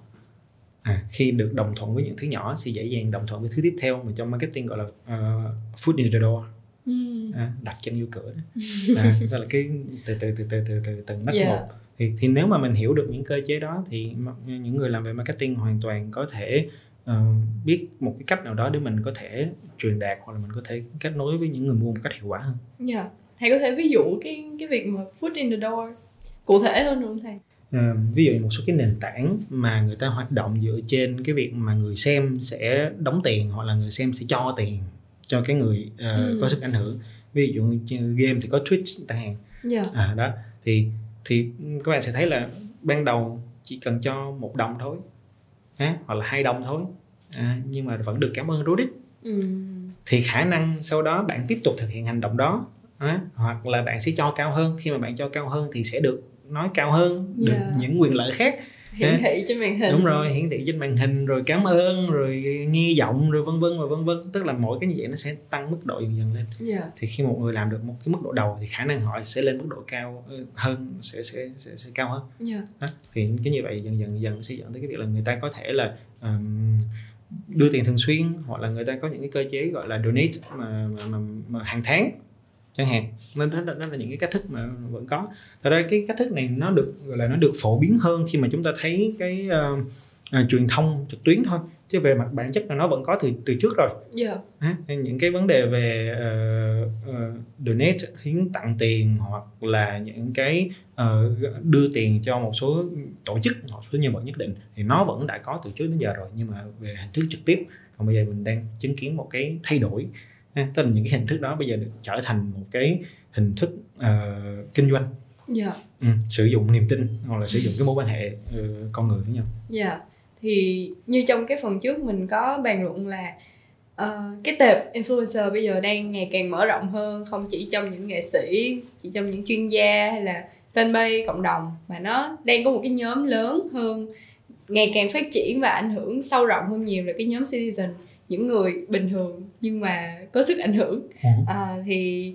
à, khi được đồng thuận với những thứ nhỏ thì dễ dàng đồng thuận với thứ tiếp theo mà trong marketing gọi là uh, food in the door ừ. à, đặt chân vô cửa đó à, đó là cái từ từ từ từ từ từ từng nấc yeah. một thì thì nếu mà mình hiểu được những cơ chế đó thì những người làm về marketing hoàn toàn có thể uh, biết một cái cách nào đó để mình có thể truyền đạt hoặc là mình có thể kết nối với những người mua một cách hiệu quả hơn. Dạ. Yeah. Thầy có thể ví dụ cái cái việc mà food in the door cụ thể hơn được không thầy? À, ví dụ một số cái nền tảng mà người ta hoạt động dựa trên cái việc mà người xem sẽ đóng tiền hoặc là người xem sẽ cho tiền cho cái người uh, ừ. có sức ảnh hưởng ví dụ như game thì có Twitch chẳng hạn yeah. Dạ. à đó thì thì các bạn sẽ thấy là ban đầu chỉ cần cho một đồng thôi à, hoặc là hai đồng thôi à, nhưng mà vẫn được cảm ơn Reddit ừ. thì khả năng sau đó bạn tiếp tục thực hiện hành động đó à, hoặc là bạn sẽ cho cao hơn khi mà bạn cho cao hơn thì sẽ được nói cao hơn được yeah. Dạ. những quyền lợi khác hiển thị trên màn hình đúng rồi hiển thị trên màn hình rồi cảm ơn rồi nghe giọng rồi vân vân và vân vân tức là mỗi cái như vậy nó sẽ tăng mức độ dần dần lên yeah. Dạ. thì khi một người làm được một cái mức độ đầu thì khả năng họ sẽ lên mức độ cao hơn sẽ sẽ sẽ, sẽ cao hơn yeah. Dạ. đó. thì cái như vậy dần dần dần sẽ dẫn tới cái việc là người ta có thể là um, đưa tiền thường xuyên hoặc là người ta có những cái cơ chế gọi là donate mà mà, mà, mà hàng tháng chẳng hạn. Nên đó, đó, là những cái cách thức mà vẫn có. Thật ra cái cách thức này nó được gọi là nó được phổ biến hơn khi mà chúng ta thấy cái uh, uh, truyền thông trực tuyến thôi. Chứ về mặt bản chất là nó vẫn có từ từ trước rồi. Yeah. Dạ. à, những cái vấn đề về uh, uh, donate hiến tặng tiền hoặc là những cái uh, đưa tiền cho một số tổ chức một số nhân vật nhất định thì nó vẫn đã có từ trước đến giờ rồi nhưng mà về hình thức trực tiếp. Còn bây giờ mình đang chứng kiến một cái thay đổi tức là những cái hình thức đó bây giờ được trở thành một cái hình thức uh, kinh doanh yeah. Dạ. ừ, sử dụng niềm tin hoặc là sử dụng cái mối quan hệ uh, con người với nhau dạ yeah. thì như trong cái phần trước mình có bàn luận là uh, cái tệp influencer bây giờ đang ngày càng mở rộng hơn không chỉ trong những nghệ sĩ chỉ trong những chuyên gia hay là fanpage cộng đồng mà nó đang có một cái nhóm lớn hơn ngày càng phát triển và ảnh hưởng sâu rộng hơn nhiều là cái nhóm citizen những người bình thường nhưng mà có sức ảnh hưởng ừ. à, thì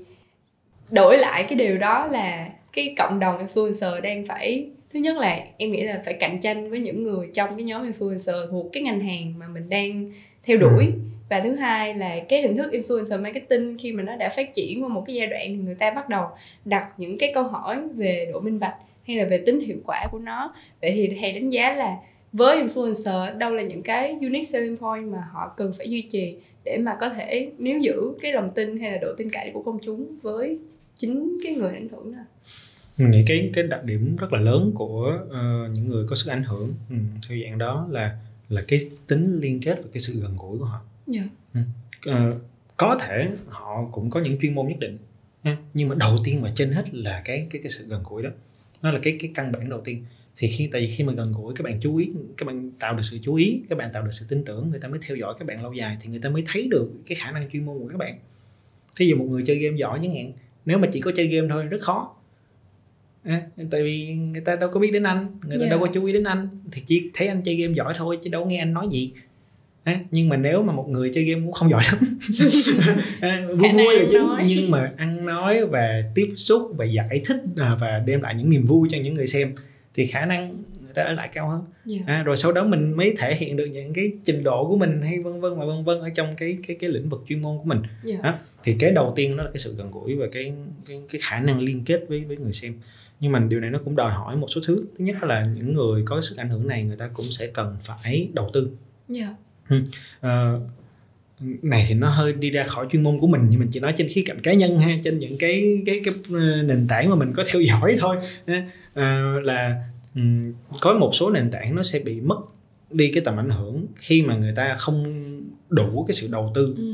đổi lại cái điều đó là cái cộng đồng influencer đang phải thứ nhất là em nghĩ là phải cạnh tranh với những người trong cái nhóm influencer thuộc cái ngành hàng mà mình đang theo đuổi ừ. và thứ hai là cái hình thức influencer marketing khi mà nó đã phát triển qua một cái giai đoạn thì người ta bắt đầu đặt những cái câu hỏi về độ minh bạch hay là về tính hiệu quả của nó vậy thì thầy đánh giá là với influencer đâu là những cái unique selling point mà họ cần phải duy trì để mà có thể níu giữ cái lòng tin hay là độ tin cậy của công chúng với chính cái người ảnh hưởng đó mình nghĩ cái cái đặc điểm rất là lớn của uh, những người có sức ảnh hưởng ừ, theo dạng đó là là cái tính liên kết và cái sự gần gũi của họ yeah. Dạ. ừ. uh, có thể họ cũng có những chuyên môn nhất định nhưng mà đầu tiên và trên hết là cái cái cái sự gần gũi đó nó là cái cái căn bản đầu tiên thì khi tại vì khi mà gần gũi các bạn chú ý các bạn tạo được sự chú ý các bạn tạo được sự tin tưởng người ta mới theo dõi các bạn lâu dài thì người ta mới thấy được cái khả năng chuyên môn của các bạn. Thí dụ một người chơi game giỏi chẳng hạn nếu mà chỉ có chơi game thôi rất khó. À, tại vì người ta đâu có biết đến anh người ta yeah. đâu có chú ý đến anh thì chỉ thấy anh chơi game giỏi thôi chứ đâu nghe anh nói gì. À, nhưng mà nếu mà một người chơi game cũng không giỏi lắm. À, vui vui là chứ nhưng mà ăn nói và tiếp xúc và giải thích à, và đem lại những niềm vui cho những người xem thì khả năng người ta ở lại cao hơn yeah. à, rồi sau đó mình mới thể hiện được những cái trình độ của mình hay vân vân và vân vân ở trong cái cái cái lĩnh vực chuyên môn của mình yeah. à, thì cái đầu tiên đó là cái sự gần gũi và cái cái cái khả năng liên kết với với người xem nhưng mà điều này nó cũng đòi hỏi một số thứ thứ nhất là những người có sức ảnh hưởng này người ta cũng sẽ cần phải đầu tư yeah. ừ. à, này thì nó hơi đi ra khỏi chuyên môn của mình nhưng mình chỉ nói trên khía cạnh cá nhân ha trên những cái cái cái ờ, nền tảng mà mình có theo dõi thôi à, là um, có một số nền tảng nó sẽ bị mất đi cái tầm ảnh hưởng khi mà người ta không đủ cái sự đầu tư ừ.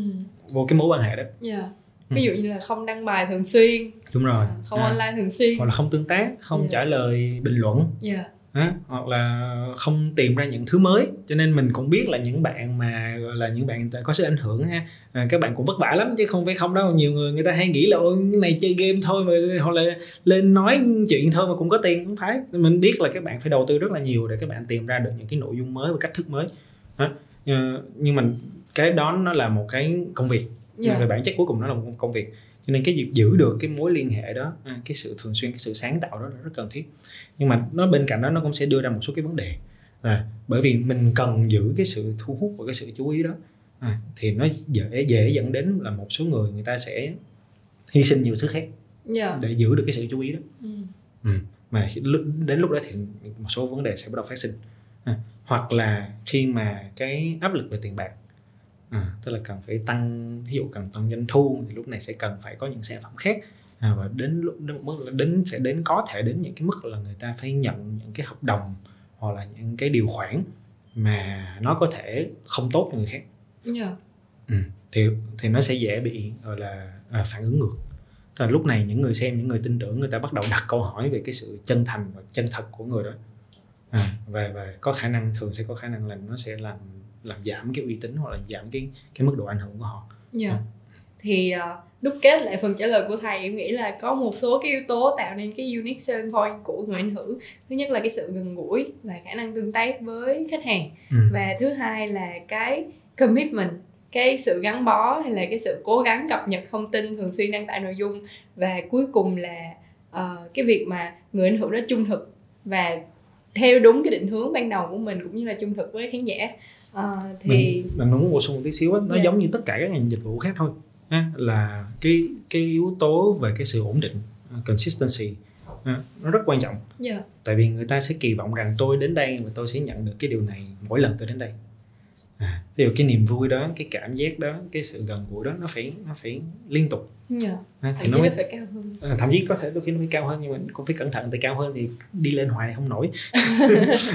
vô cái mối quan hệ đó yeah. Dạ. ví dụ như là không đăng bài thường xuyên đúng rồi không à. online thường xuyên hoặc là không tương tác không yeah. Dạ. trả lời bình luận yeah dạ à, hoặc là không tìm ra những thứ mới. Cho nên mình cũng biết là những bạn mà gọi là những bạn có sức ảnh hưởng ha. À, các bạn cũng vất vả lắm chứ không phải không đâu. Nhiều người người ta hay nghĩ là ôi này chơi game thôi mà hoặc là lên nói chuyện thôi mà cũng có tiền. Không phải. Mình biết là các bạn phải đầu tư rất là nhiều để các bạn tìm ra được những cái nội dung mới và cách thức mới. À, nhưng mà cái đó nó là một cái công việc. Yeah. về bản chất cuối cùng nó là một công việc cho nên cái việc giữ được cái mối liên hệ đó à, cái sự thường xuyên cái sự sáng tạo đó là rất cần thiết nhưng mà nó bên cạnh đó nó cũng sẽ đưa ra một số cái vấn đề à, bởi vì mình cần giữ cái sự thu hút và cái sự chú ý đó à, thì nó dễ dễ dẫn đến là một số người người ta sẽ hy sinh nhiều thứ khác yeah. Dạ. để giữ được cái sự chú ý đó ừ. Ừ. mà đến lúc đó thì một số vấn đề sẽ bắt đầu phát sinh à, hoặc là khi mà cái áp lực về tiền bạc à, tức là cần phải tăng ví dụ cần tăng doanh thu thì lúc này sẽ cần phải có những sản phẩm khác à, và đến lúc đến mức là đến sẽ đến có thể đến những cái mức là người ta phải nhận những cái hợp đồng hoặc là những cái điều khoản mà nó có thể không tốt cho người khác yeah. Dạ. ừ. thì thì nó sẽ dễ bị gọi là à, phản ứng ngược Tức là lúc này những người xem những người tin tưởng người ta bắt đầu đặt câu hỏi về cái sự chân thành và chân thật của người đó à, và và có khả năng thường sẽ có khả năng là nó sẽ làm làm giảm cái uy tín hoặc là giảm cái cái mức độ ảnh hưởng của họ yeah. Dạ. à. thì uh, đúc kết lại phần trả lời của thầy em nghĩ là có một số cái yếu tố tạo nên cái unique selling point của người ảnh hưởng thứ nhất là cái sự gần gũi và khả năng tương tác với khách hàng ừ. và thứ hai là cái commitment cái sự gắn bó hay là cái sự cố gắng cập nhật thông tin thường xuyên đăng tải nội dung và cuối cùng là uh, cái việc mà người ảnh hưởng đó trung thực và theo đúng cái định hướng ban đầu của mình cũng như là trung thực với khán giả uh, thì mình, mình muốn bổ sung một tí xíu á nó yeah. Dạ. giống như tất cả các ngành dịch vụ khác thôi ha, là cái cái yếu tố về cái sự ổn định uh, consistency uh, nó rất quan trọng yeah. Dạ. tại vì người ta sẽ kỳ vọng rằng tôi đến đây và tôi sẽ nhận được cái điều này mỗi lần tôi đến đây à, thì cái niềm vui đó cái cảm giác đó cái sự gần gũi đó nó phải nó phải liên tục yeah. Dạ. à, thì nó mới, phải cao hơn à, thậm chí có thể đôi khi nó phải cao hơn nhưng mà cũng phải cẩn thận tại cao hơn thì đi lên hoài không nổi à,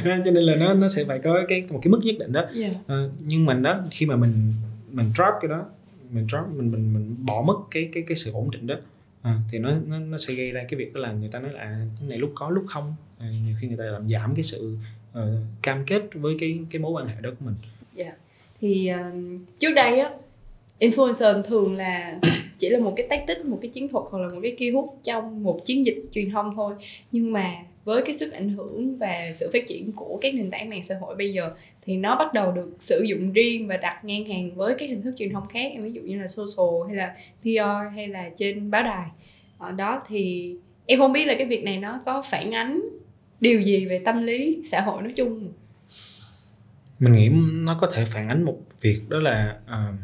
cho nên là nó nó sẽ phải có cái một cái mức nhất định đó yeah. Dạ. à, nhưng mà nó khi mà mình mình drop cái đó mình drop mình mình mình bỏ mất cái cái cái sự ổn định đó à, thì nó, nó nó sẽ gây ra cái việc đó là người ta nói là à, cái này lúc có lúc không à, nhiều khi người ta làm giảm cái sự uh, cam kết với cái cái mối quan hệ đó của mình yeah. Dạ. thì uh, trước đây á influencer thường là chỉ là một cái tactic một cái chiến thuật hoặc là một cái key hút trong một chiến dịch truyền thông thôi nhưng mà với cái sức ảnh hưởng và sự phát triển của các nền tảng mạng xã hội bây giờ thì nó bắt đầu được sử dụng riêng và đặt ngang hàng với các hình thức truyền thông khác ví dụ như là social hay là PR hay là trên báo đài ở đó thì em không biết là cái việc này nó có phản ánh điều gì về tâm lý xã hội nói chung mình nghĩ nó có thể phản ánh một việc đó là uh,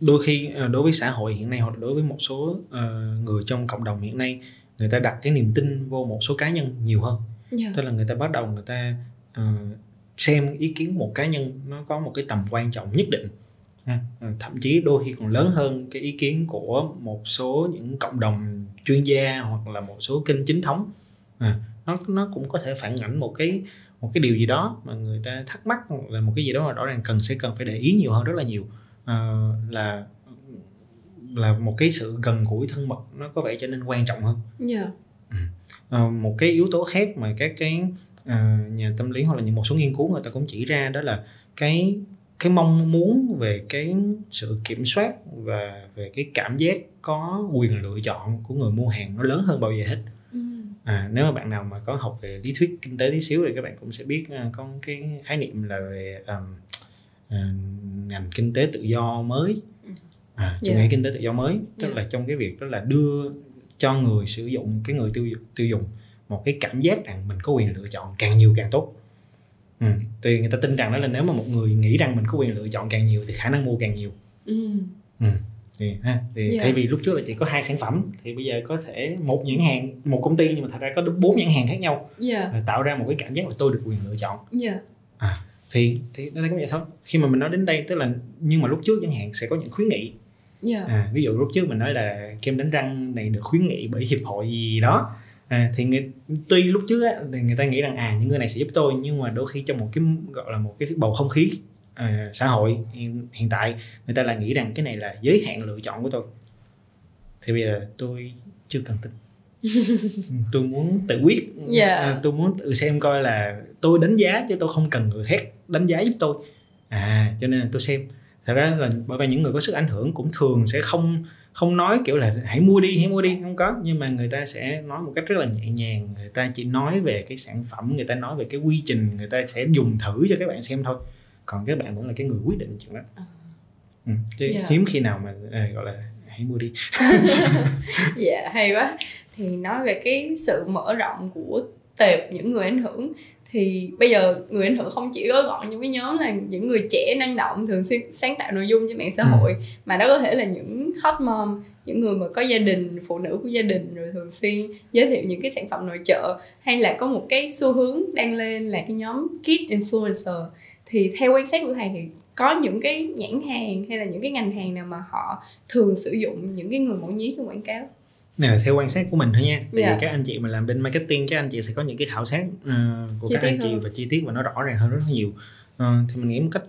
đôi khi uh, đối với xã hội hiện nay hoặc đối với một số uh, người trong cộng đồng hiện nay người ta đặt cái niềm tin vô một số cá nhân nhiều hơn yeah. Dạ. tức là người ta bắt đầu người ta uh, xem ý kiến một cá nhân nó có một cái tầm quan trọng nhất định thậm chí đôi khi còn lớn hơn cái ý kiến của một số những cộng đồng chuyên gia hoặc là một số kênh chính thống uh, nó nó cũng có thể phản ảnh một cái một cái điều gì đó mà người ta thắc mắc là một cái gì đó mà rõ ràng cần sẽ cần phải để ý nhiều hơn rất là nhiều uh, là là một cái sự gần gũi thân mật nó có vẻ trở nên quan trọng hơn yeah. Dạ. ừ. uh, một cái yếu tố khác mà các cái uh, nhà tâm lý hoặc là những một số nghiên cứu người ta cũng chỉ ra đó là cái cái mong muốn về cái sự kiểm soát và về cái cảm giác có quyền lựa chọn của người mua hàng nó lớn hơn bao giờ hết à, nếu mà bạn nào mà có học về lý thuyết kinh tế tí xíu thì các bạn cũng sẽ biết uh, có cái khái niệm là về um, uh, ngành kinh tế tự do mới à, chủ yeah. nghĩa kinh tế tự do mới tức yeah. là trong cái việc đó là đưa cho người sử dụng cái người tiêu tiêu dùng một cái cảm giác rằng mình có quyền lựa chọn càng nhiều càng tốt ừ. thì người ta tin rằng đó là nếu mà một người nghĩ rằng mình có quyền lựa chọn càng nhiều thì khả năng mua càng nhiều ừ. Ừ thì ha thì yeah. Dạ. thay vì lúc trước là chỉ có hai sản phẩm thì bây giờ có thể một nhãn hàng một công ty nhưng mà thật ra có bốn nhãn hàng khác nhau yeah. Dạ. tạo ra một cái cảm giác là tôi được quyền lựa chọn yeah. Dạ. à, thì thì nó cái vậy thôi khi mà mình nói đến đây tức là nhưng mà lúc trước chẳng hạn sẽ có những khuyến nghị yeah. à, ví dụ lúc trước mình nói là kem đánh răng này được khuyến nghị bởi hiệp hội gì đó à, thì người, tuy lúc trước á, thì người ta nghĩ rằng à những người này sẽ giúp tôi nhưng mà đôi khi trong một cái gọi là một cái bầu không khí à, xã hội. Hiện, hiện tại người ta lại nghĩ rằng cái này là giới hạn lựa chọn của tôi. Thì bây giờ tôi chưa cần tin. Tôi muốn tự quyết. Yeah. Dạ. À, tôi muốn tự xem coi là tôi đánh giá chứ tôi không cần người khác đánh giá giúp tôi. À cho nên là tôi xem. Thật ra là bởi vì những người có sức ảnh hưởng cũng thường sẽ không không nói kiểu là hãy mua đi hãy mua đi không có. Nhưng mà người ta sẽ nói một cách rất là nhẹ nhàng. Người ta chỉ nói về cái sản phẩm người ta nói về cái quy trình người ta sẽ dùng thử cho các bạn xem thôi còn các bạn vẫn là cái người quyết định chuyện đó à. ừ, chứ yeah. Dạ. hiếm khi nào mà à, gọi là hãy mua đi dạ hay quá thì nói về cái sự mở rộng của tệp những người ảnh hưởng thì bây giờ người ảnh hưởng không chỉ gói gọn những cái nhóm là những người trẻ năng động thường xuyên sáng tạo nội dung trên mạng xã ừ. hội mà đó có thể là những hot mom những người mà có gia đình phụ nữ của gia đình rồi thường xuyên giới thiệu những cái sản phẩm nội trợ hay là có một cái xu hướng đang lên là cái nhóm kid influencer thì theo quan sát của thầy thì có những cái nhãn hàng hay là những cái ngành hàng nào mà họ thường sử dụng những cái người mẫu nhí trong quảng cáo này là theo quan sát của mình thôi nha tại yeah. vì các anh chị mà làm bên marketing các anh chị sẽ có những cái khảo sát uh, của chi các anh chị hơn. và chi tiết và nó rõ ràng hơn rất nhiều uh, thì mình nghĩ một cách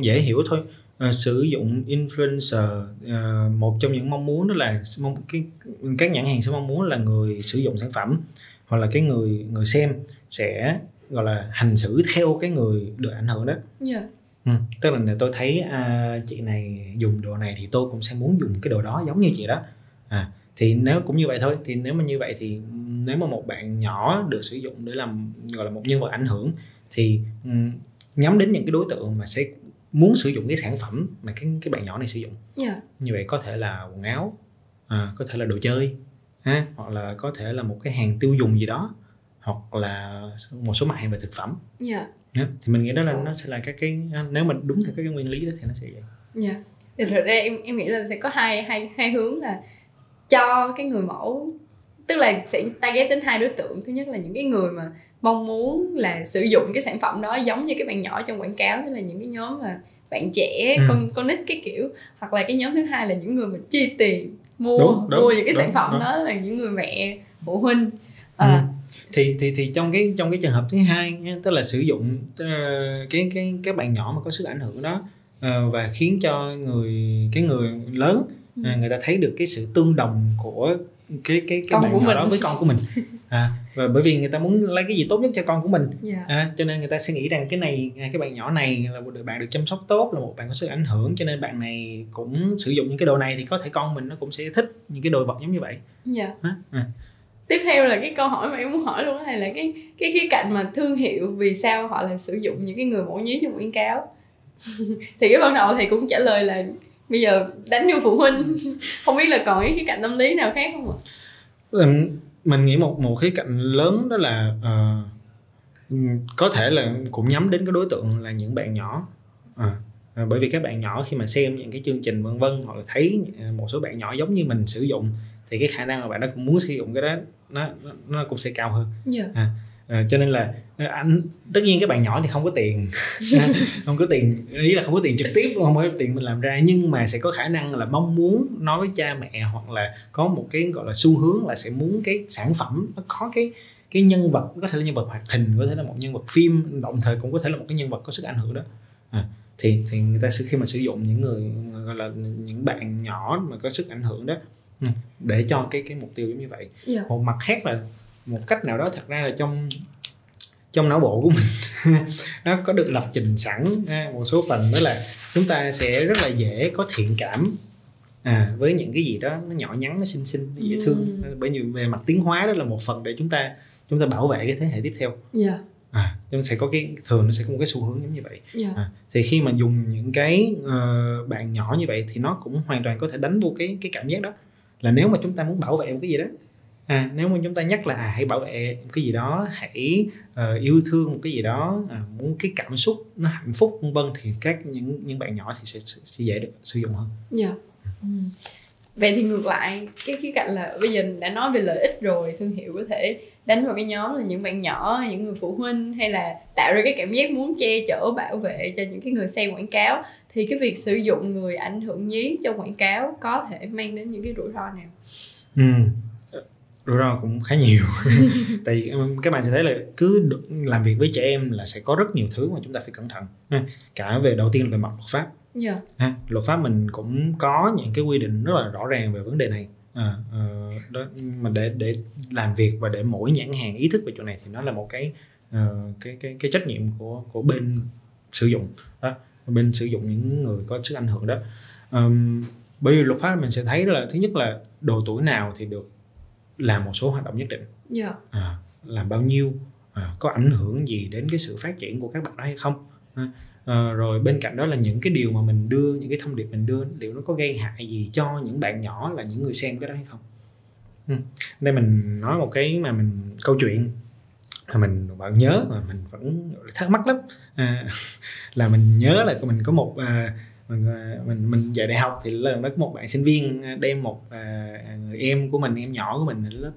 dễ hiểu thôi uh, sử dụng influencer uh, một trong những mong muốn đó là mong cái các nhãn hàng sẽ mong muốn là người sử dụng sản phẩm hoặc là cái người người xem sẽ gọi là hành xử theo cái người được ảnh hưởng đó yeah. Ừ, tức là tôi thấy uh, chị này dùng đồ này thì tôi cũng sẽ muốn dùng cái đồ đó giống như chị đó à thì nếu cũng như vậy thôi thì nếu mà như vậy thì nếu mà một bạn nhỏ được sử dụng để làm gọi là một nhân vật ảnh hưởng thì um, nhắm đến những cái đối tượng mà sẽ muốn sử dụng cái sản phẩm mà cái cái bạn nhỏ này sử dụng yeah. Dạ. như vậy có thể là quần áo à, có thể là đồ chơi ha, hoặc là có thể là một cái hàng tiêu dùng gì đó hoặc là một số mặt hàng về thực phẩm yeah. Dạ. thì mình nghĩ đó là nó sẽ là các cái nếu mà đúng theo các cái nguyên lý đó thì nó sẽ vậy yeah. Dạ. thì thực ra em em nghĩ là sẽ có hai hai hai hướng là cho cái người mẫu tức là sẽ target đến hai đối tượng thứ nhất là những cái người mà mong muốn là sử dụng cái sản phẩm đó giống như cái bạn nhỏ trong quảng cáo tức là những cái nhóm mà bạn trẻ ừ. con con nít cái kiểu hoặc là cái nhóm thứ hai là những người mà chi tiền mua đúng, đúng, mua những cái đúng, sản phẩm đúng. đó là những người mẹ phụ huynh à, ừ. Thì thì thì trong cái trong cái trường hợp thứ hai tức là sử dụng uh, cái cái cái bạn nhỏ mà có sức ảnh hưởng đó uh, và khiến cho người cái người lớn uh, người ta thấy được cái sự tương đồng của cái cái cái bạn nhỏ đó với con của mình à, và bởi vì người ta muốn lấy cái gì tốt nhất cho con của mình yeah. Dạ. à, cho nên người ta sẽ nghĩ rằng cái này à, cái bạn nhỏ này là một bạn được chăm sóc tốt là một bạn có sức ảnh hưởng cho nên bạn này cũng sử dụng những cái đồ này thì có thể con mình nó cũng sẽ thích những cái đồ vật giống như vậy yeah. Dạ. à, à. Tiếp theo là cái câu hỏi mà em muốn hỏi luôn này là cái cái khía cạnh mà thương hiệu vì sao họ lại sử dụng những cái người mẫu nhí trong quảng cáo? Thì cái ban đầu thì cũng trả lời là bây giờ đánh vô phụ huynh. Không biết là còn cái khía cạnh tâm lý nào khác không ạ? Mình nghĩ một một khía cạnh lớn đó là uh, có thể là cũng nhắm đến cái đối tượng là những bạn nhỏ. À, bởi vì các bạn nhỏ khi mà xem những cái chương trình vân vân hoặc là thấy một số bạn nhỏ giống như mình sử dụng thì cái khả năng mà bạn đó cũng muốn sử dụng cái đó nó nó cũng sẽ cao hơn yeah. Dạ. à, à, cho nên là à, anh tất nhiên các bạn nhỏ thì không có tiền không có tiền ý là không có tiền trực tiếp không có tiền mình làm ra nhưng mà sẽ có khả năng là mong muốn nói với cha mẹ hoặc là có một cái gọi là xu hướng là sẽ muốn cái sản phẩm nó có cái cái nhân vật có thể là nhân vật hoạt hình có thể là một nhân vật phim đồng thời cũng có thể là một cái nhân vật có sức ảnh hưởng đó à, thì thì người ta sẽ khi mà sử dụng những người gọi là những bạn nhỏ mà có sức ảnh hưởng đó để cho cái cái mục tiêu giống như vậy yeah. Dạ. một mặt khác là một cách nào đó thật ra là trong trong não bộ của mình nó có được lập trình sẵn một số phần đó là chúng ta sẽ rất là dễ có thiện cảm à, với những cái gì đó nó nhỏ nhắn nó xinh xinh nó dễ thương ừ. bởi vì về mặt tiến hóa đó là một phần để chúng ta chúng ta bảo vệ cái thế hệ tiếp theo yeah. Dạ. à chúng sẽ có cái thường nó sẽ có một cái xu hướng giống như vậy yeah. Dạ. à, thì khi mà dùng những cái uh, bạn nhỏ như vậy thì nó cũng hoàn toàn có thể đánh vô cái cái cảm giác đó là nếu mà chúng ta muốn bảo vệ một cái gì đó à, nếu mà chúng ta nhắc là à, hãy bảo vệ một cái gì đó hãy uh, yêu thương một cái gì đó à, muốn cái cảm xúc nó hạnh phúc vân vân thì các những những bạn nhỏ thì sẽ sẽ dễ được sử dụng hơn yeah. Dạ. ừ. vậy thì ngược lại cái khía cạnh là bây giờ đã nói về lợi ích rồi thương hiệu có thể đánh vào cái nhóm là những bạn nhỏ những người phụ huynh hay là tạo ra cái cảm giác muốn che chở bảo vệ cho những cái người xem quảng cáo thì cái việc sử dụng người ảnh hưởng nhí trong quảng cáo có thể mang đến những cái rủi ro nào? Ừ. Rủi ro cũng khá nhiều. Tại các bạn sẽ thấy là cứ làm việc với trẻ em là sẽ có rất nhiều thứ mà chúng ta phải cẩn thận cả về đầu tiên là về mặt luật pháp. Yeah. Dạ. luật pháp mình cũng có những cái quy định rất là rõ ràng về vấn đề này. À, à, đó mà để để làm việc và để mỗi nhãn hàng ý thức về chỗ này thì nó là một cái uh, cái cái cái trách nhiệm của của bên sử dụng. Đó bên sử dụng những người có sức ảnh hưởng đó um, bởi vì luật pháp mình sẽ thấy là thứ nhất là độ tuổi nào thì được làm một số hoạt động nhất định yeah. Dạ. à, làm bao nhiêu à, có ảnh hưởng gì đến cái sự phát triển của các bạn đó hay không à, à, rồi bên cạnh đó là những cái điều mà mình đưa những cái thông điệp mình đưa liệu nó có gây hại gì cho những bạn nhỏ là những người xem cái đó hay không ừ. đây mình nói một cái mà mình câu chuyện mình bạn nhớ mà mình vẫn thắc mắc lắm à, là mình nhớ là mình có một à, mình ờ, mình mình dạy đại học thì lần đó có một bạn sinh viên đem một à, người em của mình em nhỏ của mình lớp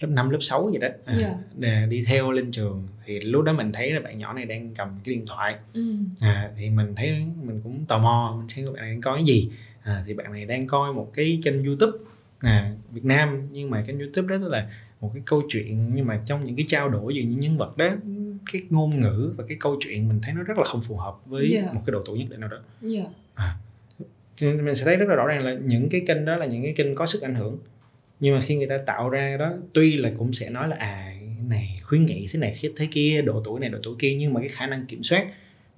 lớp 5, lớp 6 gì đó yeah. Dạ. để đi theo lên trường thì lúc đó mình thấy là bạn nhỏ này đang cầm cái điện thoại ừ. à, thì mình thấy mình cũng tò mò mình xem bạn này đang coi cái gì à, thì bạn này đang coi một cái kênh youtube à, Việt Nam nhưng mà kênh YouTube đó là một cái câu chuyện nhưng mà trong những cái trao đổi giữa những nhân vật đó cái ngôn ngữ và cái câu chuyện mình thấy nó rất là không phù hợp với yeah. một cái độ tuổi nhất định nào đó yeah. à, mình sẽ thấy rất là rõ ràng là những cái kênh đó là những cái kênh có sức ảnh hưởng nhưng mà khi người ta tạo ra đó tuy là cũng sẽ nói là à này khuyến nghị thế này thế kia độ tuổi này độ tuổi kia nhưng mà cái khả năng kiểm soát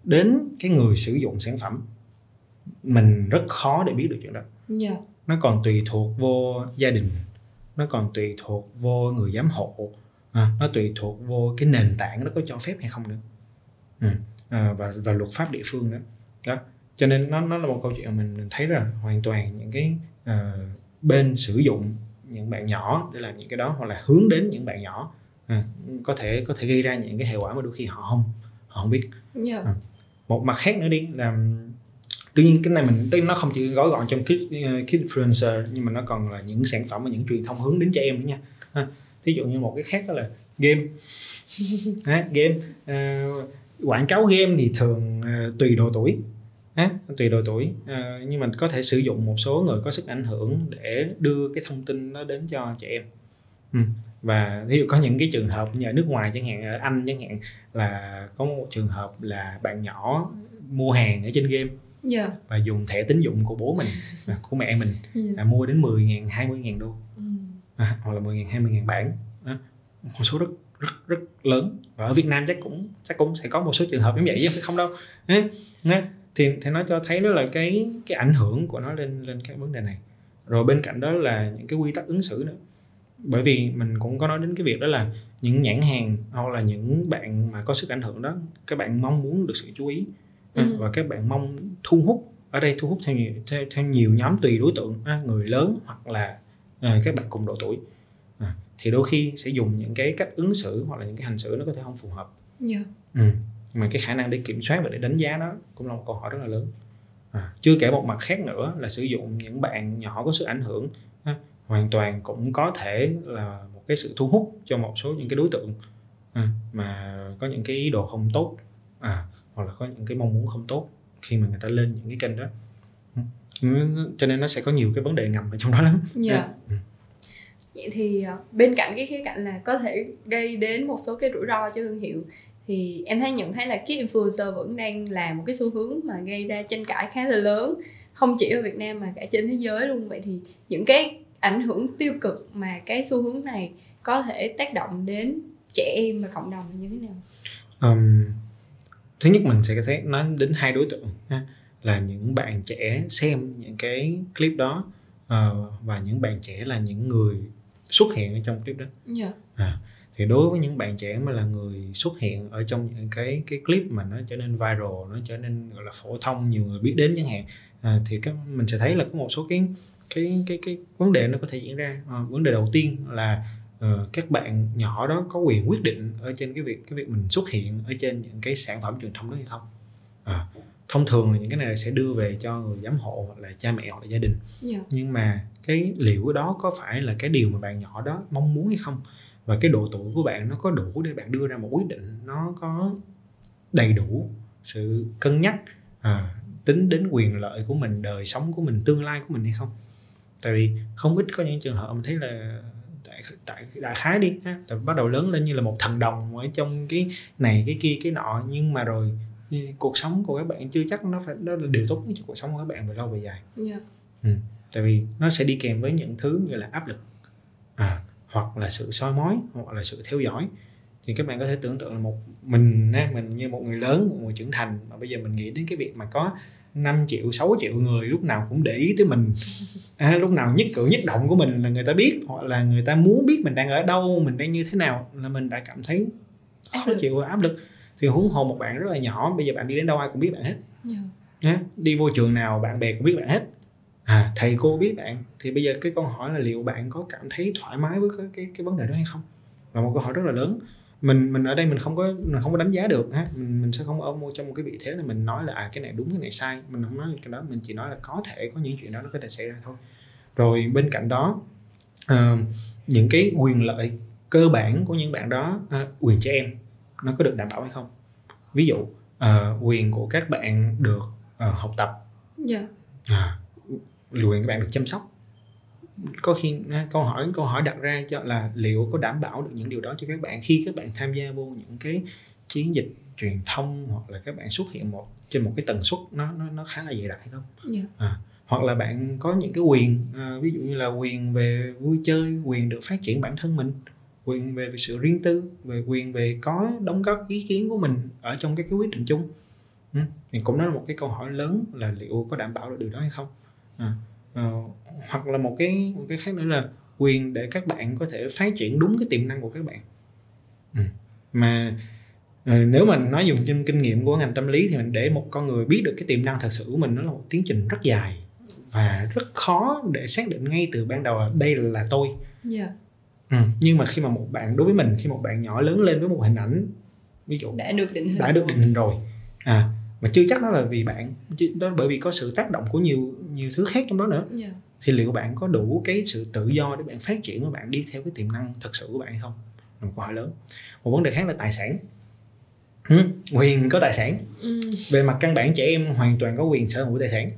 đến cái người sử dụng sản phẩm mình rất khó để biết được chuyện đó yeah. nó còn tùy thuộc vô gia đình nó còn tùy thuộc vô người giám hộ à, nó tùy thuộc vô cái nền tảng nó có cho phép hay không nữa ừ. à, và và luật pháp địa phương nữa đó cho nên nó nó là một câu chuyện mình, mình thấy là hoàn toàn những cái uh, bên sử dụng những bạn nhỏ để làm những cái đó hoặc là hướng đến những bạn nhỏ à, có thể có thể gây ra những cái hệ quả mà đôi khi họ không họ không biết yeah. Dạ. à, một mặt khác nữa đi là tuy nhiên cái này mình tức nó không chỉ gói gọn trong kid, uh, kid influencer nhưng mà nó còn là những sản phẩm và những truyền thông hướng đến trẻ em nữa nha ha. thí dụ như một cái khác đó là game à, game uh, quảng cáo game thì thường uh, tùy độ tuổi à, tùy độ tuổi à, nhưng mình có thể sử dụng một số người có sức ảnh hưởng để đưa cái thông tin nó đến cho trẻ em ừ. và ví dụ có những cái trường hợp như ở nước ngoài chẳng hạn ở anh chẳng hạn là có một trường hợp là bạn nhỏ mua hàng ở trên game yeah. Dạ. và dùng thẻ tín dụng của bố mình à, của mẹ mình yeah. Dạ. là mua đến 10 ngàn 20 ngàn đô ừ. à, hoặc là 10 ngàn 20 ngàn bản đó. một số rất rất rất lớn và ở Việt Nam chắc cũng chắc cũng sẽ có một số trường hợp như vậy chứ không đâu Đấy thì thì nó cho thấy đó là cái cái ảnh hưởng của nó lên lên cái vấn đề này rồi bên cạnh đó là những cái quy tắc ứng xử nữa bởi vì mình cũng có nói đến cái việc đó là những nhãn hàng hoặc là những bạn mà có sức ảnh hưởng đó các bạn mong muốn được sự chú ý ừ. và các bạn mong thu hút ở đây thu hút theo nhiều, theo, theo nhiều nhóm tùy đối tượng người lớn hoặc là à, các bạn cùng độ tuổi à, thì đôi khi sẽ dùng những cái cách ứng xử hoặc là những cái hành xử nó có thể không phù hợp yeah. Dạ. ừ mà cái khả năng để kiểm soát và để đánh giá nó cũng là một câu hỏi rất là lớn à, chưa kể một mặt khác nữa là sử dụng những bạn nhỏ có sức ảnh hưởng ha, hoàn toàn cũng có thể là một cái sự thu hút cho một số những cái đối tượng à, mà có những cái ý đồ không tốt à, hoặc là có những cái mong muốn không tốt khi mà người ta lên những cái kênh đó cho nên nó sẽ có nhiều cái vấn đề ngầm ở trong đó lắm yeah. Dạ. ừ. vậy thì à, bên cạnh cái khía cạnh là có thể gây đến một số cái rủi ro cho thương hiệu thì em thấy nhận thấy là cái influencer vẫn đang là một cái xu hướng mà gây ra tranh cãi khá là lớn không chỉ ở Việt Nam mà cả trên thế giới luôn vậy thì những cái ảnh hưởng tiêu cực mà cái xu hướng này có thể tác động đến trẻ em và cộng đồng như thế nào um, thứ nhất mình sẽ thể nói đến hai đối tượng ha, là những bạn trẻ xem những cái clip đó uh, và những bạn trẻ là những người xuất hiện ở trong clip đó yeah. Dạ. à, thì đối với những bạn trẻ mà là người xuất hiện ở trong những cái cái clip mà nó trở nên viral nó trở nên gọi là phổ thông nhiều người biết đến chẳng hạn à, thì cái mình sẽ thấy là có một số cái cái cái cái vấn đề nó có thể diễn ra à, vấn đề đầu tiên là uh, các bạn nhỏ đó có quyền quyết định ở trên cái việc cái việc mình xuất hiện ở trên những cái sản phẩm truyền thông đó hay không à, thông thường là những cái này sẽ đưa về cho người giám hộ hoặc là cha mẹ hoặc là gia đình yeah. Dạ. nhưng mà cái liệu đó có phải là cái điều mà bạn nhỏ đó mong muốn hay không và cái độ tuổi của bạn nó có đủ để bạn đưa ra một quyết định nó có đầy đủ sự cân nhắc à, tính đến quyền lợi của mình đời sống của mình tương lai của mình hay không tại vì không ít có những trường hợp mình thấy là tại tại đại khái đi ha tại bắt đầu lớn lên như là một thần đồng ở trong cái này cái kia cái nọ nhưng mà rồi cuộc sống của các bạn chưa chắc nó phải đó là điều tốt nhất cho cuộc sống của các bạn về lâu về dài yeah. Dạ. ừ. tại vì nó sẽ đi kèm với những thứ như là áp lực à, hoặc là sự soi mói hoặc là sự theo dõi thì các bạn có thể tưởng tượng là một mình mình như một người lớn một người trưởng thành mà bây giờ mình nghĩ đến cái việc mà có 5 triệu 6 triệu người lúc nào cũng để ý tới mình. À, lúc nào nhất cử nhất động của mình là người ta biết hoặc là người ta muốn biết mình đang ở đâu mình đang như thế nào là mình đã cảm thấy khó chịu áp lực. Thì huống hồ một bạn rất là nhỏ bây giờ bạn đi đến đâu ai cũng biết bạn hết. Yeah. Dạ. đi vô trường nào bạn bè cũng biết bạn hết. À, thầy cô biết bạn thì bây giờ cái câu hỏi là liệu bạn có cảm thấy thoải mái với cái cái, cái vấn đề đó hay không? Là một câu hỏi rất là lớn mình mình ở đây mình không có mình không có đánh giá được ha. Mình, mình sẽ không ở trong một cái vị thế là mình nói là à cái này đúng cái này sai. Mình không nói cái đó mình chỉ nói là có thể có những chuyện đó nó có thể xảy ra thôi. Rồi bên cạnh đó uh, những cái quyền lợi cơ bản của những bạn đó uh, quyền trẻ em nó có được đảm bảo hay không? Ví dụ uh, quyền của các bạn được uh, học tập. Yeah. Dạ. à, quyền các bạn được chăm sóc có khi câu hỏi câu hỏi đặt ra cho là liệu có đảm bảo được những điều đó cho các bạn khi các bạn tham gia vô những cái chiến dịch truyền thông hoặc là các bạn xuất hiện một trên một cái tần suất nó nó nó khá là dày đặc hay không yeah. Dạ. à, hoặc là bạn có những cái quyền à, ví dụ như là quyền về vui chơi quyền được phát triển bản thân mình quyền về, về sự riêng tư về quyền về có đóng góp ý kiến của mình ở trong cái, cái quyết định chung ừ. thì cũng đó là một cái câu hỏi lớn là liệu có đảm bảo được điều đó hay không à, à, hoặc là một cái một cái khác nữa là quyền để các bạn có thể phát triển đúng cái tiềm năng của các bạn ừ. mà à, nếu mà nói dùng trên kinh nghiệm của ngành tâm lý thì mình để một con người biết được cái tiềm năng thật sự của mình nó là một tiến trình rất dài và rất khó để xác định ngay từ ban đầu là đây là tôi yeah. Dạ. ừ. nhưng mà khi mà một bạn đối với mình khi một bạn nhỏ lớn lên với một hình ảnh ví dụ đã được định hình đã được định hình rồi à mà chưa chắc đó là vì bạn đó bởi vì có sự tác động của nhiều nhiều thứ khác trong đó nữa. Yeah. Dạ. thì liệu bạn có đủ cái sự tự do để bạn phát triển và bạn đi theo cái tiềm năng thật sự của bạn hay không? Là một câu hỏi lớn. Một vấn đề khác là tài sản. Ừ, quyền có tài sản. Ừ. về mặt căn bản trẻ em hoàn toàn có quyền sở hữu tài sản.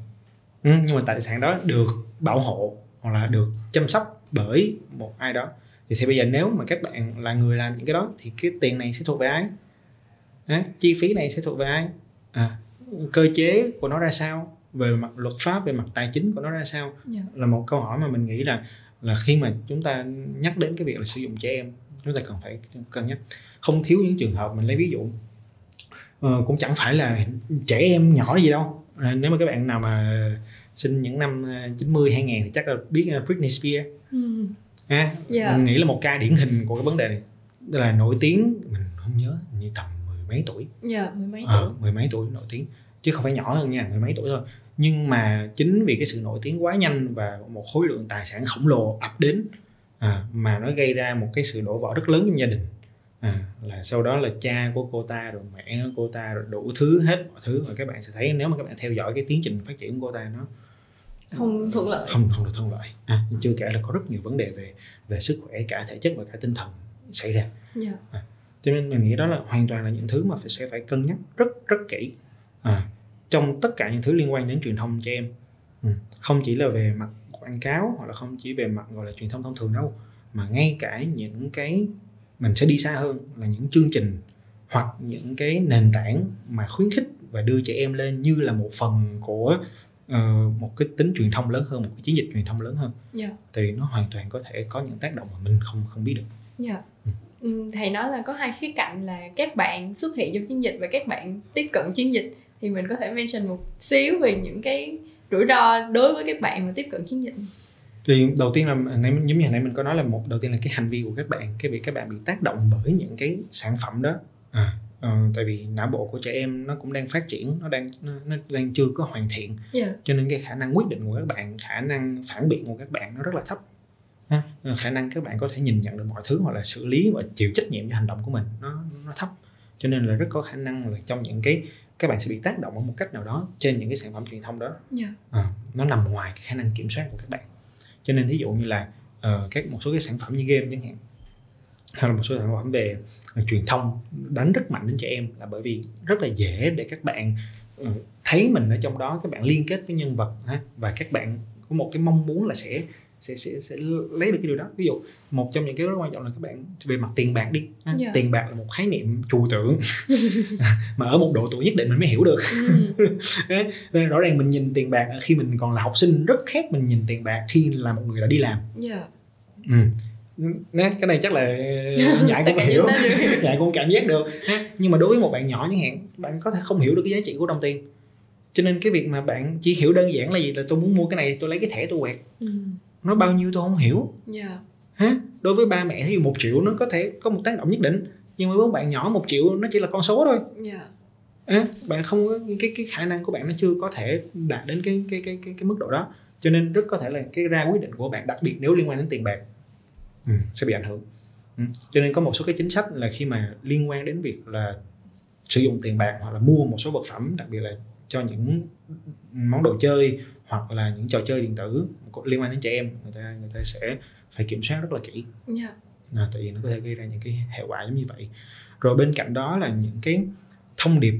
Ừ, nhưng mà tài sản đó được bảo hộ hoặc là được chăm sóc bởi một ai đó. Thì, thì bây giờ nếu mà các bạn là người làm những cái đó thì cái tiền này sẽ thuộc về ai? À, chi phí này sẽ thuộc về ai à, cơ chế của nó ra sao về mặt luật pháp về mặt tài chính của nó ra sao yeah. Dạ. là một câu hỏi mà mình nghĩ là là khi mà chúng ta nhắc đến cái việc là sử dụng trẻ em chúng ta cần phải cân nhắc không thiếu những trường hợp mình lấy ví dụ uh, cũng chẳng phải là trẻ em nhỏ gì đâu à, nếu mà các bạn nào mà sinh những năm 90 2000 thì chắc là biết Britney Spears ừ. à, yeah. Dạ. mình nghĩ là một ca điển hình của cái vấn đề này đó là nổi tiếng mình không nhớ như tầm mấy tuổi. Dạ mười mấy tuổi. à, mười mấy tuổi nổi tiếng. Chứ không phải nhỏ hơn nha mười mấy tuổi thôi. Nhưng mà chính vì cái sự nổi tiếng quá nhanh và một khối lượng tài sản khổng lồ ập đến à, mà nó gây ra một cái sự đổ vỡ rất lớn trong gia đình. À, là sau đó là cha của cô ta rồi mẹ của cô ta rồi đủ thứ hết mọi thứ. Và các bạn sẽ thấy nếu mà các bạn theo dõi cái tiến trình phát triển của cô ta nó không thuận lợi. Không không được thuận lợi. À, chưa kể là có rất nhiều vấn đề về về sức khỏe cả thể chất và cả tinh thần xảy ra. Yeah. Dạ. à, cho nên mình nghĩ đó là hoàn toàn là những thứ mà phải sẽ phải cân nhắc rất rất kỹ à, trong tất cả những thứ liên quan đến truyền thông cho em ừ. không chỉ là về mặt quảng cáo hoặc là không chỉ về mặt gọi là truyền thông thông thường đâu mà ngay cả những cái mình sẽ đi xa hơn là những chương trình hoặc những cái nền tảng mà khuyến khích và đưa trẻ em lên như là một phần của uh, một cái tính truyền thông lớn hơn một cái chiến dịch truyền thông lớn hơn yeah. Dạ. thì nó hoàn toàn có thể có những tác động mà mình không không biết được yeah. Dạ. ừ. Ừ, thầy nói là có hai khía cạnh là các bạn xuất hiện trong chiến dịch và các bạn tiếp cận chiến dịch thì mình có thể mention một xíu về những cái rủi ro đối với các bạn mà tiếp cận chiến dịch thì đầu tiên là nãy giống như hồi nãy mình có nói là một đầu tiên là cái hành vi của các bạn cái việc các bạn bị tác động bởi những cái sản phẩm đó à, uh, tại vì não bộ của trẻ em nó cũng đang phát triển nó đang nó, nó đang chưa có hoàn thiện yeah. Dạ. cho nên cái khả năng quyết định của các bạn khả năng phản biện của các bạn nó rất là thấp ha, khả năng các bạn có thể nhìn nhận được mọi thứ hoặc là xử lý và chịu trách nhiệm cho hành động của mình nó nó thấp cho nên là rất có khả năng là trong những cái các bạn sẽ bị tác động ở một cách nào đó trên những cái sản phẩm truyền thông đó yeah. Dạ. à, nó nằm ngoài cái khả năng kiểm soát của các bạn cho nên ví dụ như là uh, các một số cái sản phẩm như game chẳng hạn hay là một số sản phẩm về uh, truyền thông đánh rất mạnh đến trẻ em là bởi vì rất là dễ để các bạn uh, thấy mình ở trong đó các bạn liên kết với nhân vật ha, và các bạn có một cái mong muốn là sẽ sẽ sẽ sẽ lấy được cái điều đó. Ví dụ một trong những cái rất quan trọng là các bạn về mặt tiền bạc đi. Yeah. Dạ. tiền bạc là một khái niệm trừu tượng. Mà ở một độ tuổi nhất định mình mới hiểu được. Ừ. nên rõ ràng mình nhìn tiền bạc khi mình còn là học sinh rất khác mình nhìn tiền bạc khi là một người đã đi làm. Yeah. Dạ. ừ. Nè, cái này chắc là nhại cũng hiểu. Nhại cũng cảm giác được. Nhưng mà đối với một bạn nhỏ chẳng hạn bạn có thể không hiểu được cái giá trị của đồng tiền. Cho nên cái việc mà bạn chỉ hiểu đơn giản là gì là tôi muốn mua cái này tôi lấy cái thẻ tôi quẹt. Ừ nó bao nhiêu tôi không hiểu yeah. Dạ. ha đối với ba mẹ thì một triệu nó có thể có một tác động nhất định nhưng với bạn nhỏ một triệu nó chỉ là con số thôi yeah. Dạ. à, bạn không có cái cái khả năng của bạn nó chưa có thể đạt đến cái cái cái cái, cái mức độ đó cho nên rất có thể là cái ra quyết định của bạn đặc biệt nếu liên quan đến tiền bạc ừ, sẽ bị ảnh hưởng ừ. cho nên có một số cái chính sách là khi mà liên quan đến việc là sử dụng tiền bạc hoặc là mua một số vật phẩm đặc biệt là cho những món đồ chơi hoặc là những trò chơi điện tử liên quan đến trẻ em người ta người ta sẽ phải kiểm soát rất là kỹ. Yeah. Dạ. à, tại vì nó có thể gây ra những cái hệ quả giống như vậy. Rồi bên cạnh đó là những cái thông điệp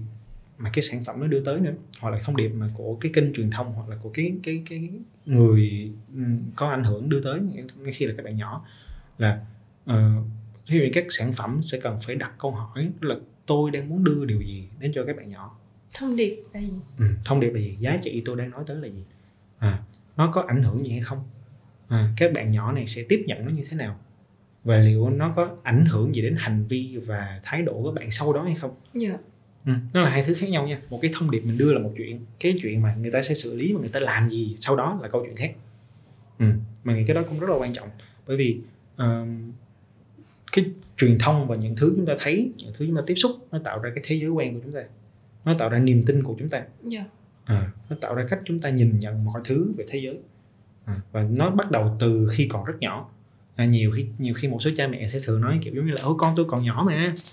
mà cái sản phẩm nó đưa tới nữa hoặc là thông điệp mà của cái kênh truyền thông hoặc là của cái cái cái người có ảnh hưởng đưa tới khi là các bạn nhỏ. Là uh, thì các sản phẩm sẽ cần phải đặt câu hỏi là tôi đang muốn đưa điều gì đến cho các bạn nhỏ? Thông điệp là gì? Ừ, thông điệp là gì? Giá trị tôi đang nói tới là gì à, nó có ảnh hưởng gì hay không? À, các bạn nhỏ này sẽ tiếp nhận nó như thế nào? Và liệu nó có ảnh hưởng gì đến hành vi và thái độ của bạn sau đó hay không? Yeah. Dạ. ừ, nó là hai thứ khác nhau nha. Một cái thông điệp mình đưa là một chuyện cái chuyện mà người ta sẽ xử lý và người ta làm gì sau đó là câu chuyện khác. Ừ, mà nghĩ cái đó cũng rất là quan trọng. Bởi vì uh, cái truyền thông và những thứ chúng ta thấy những thứ chúng ta tiếp xúc nó tạo ra cái thế giới quan của chúng ta. Nó tạo ra niềm tin của chúng ta. Yeah. À, nó tạo ra cách chúng ta nhìn nhận mọi thứ về thế giới. À, và nó bắt đầu từ khi còn rất nhỏ. À, nhiều khi nhiều khi một số cha mẹ sẽ thường nói kiểu giống như là ôi con tôi còn nhỏ mà.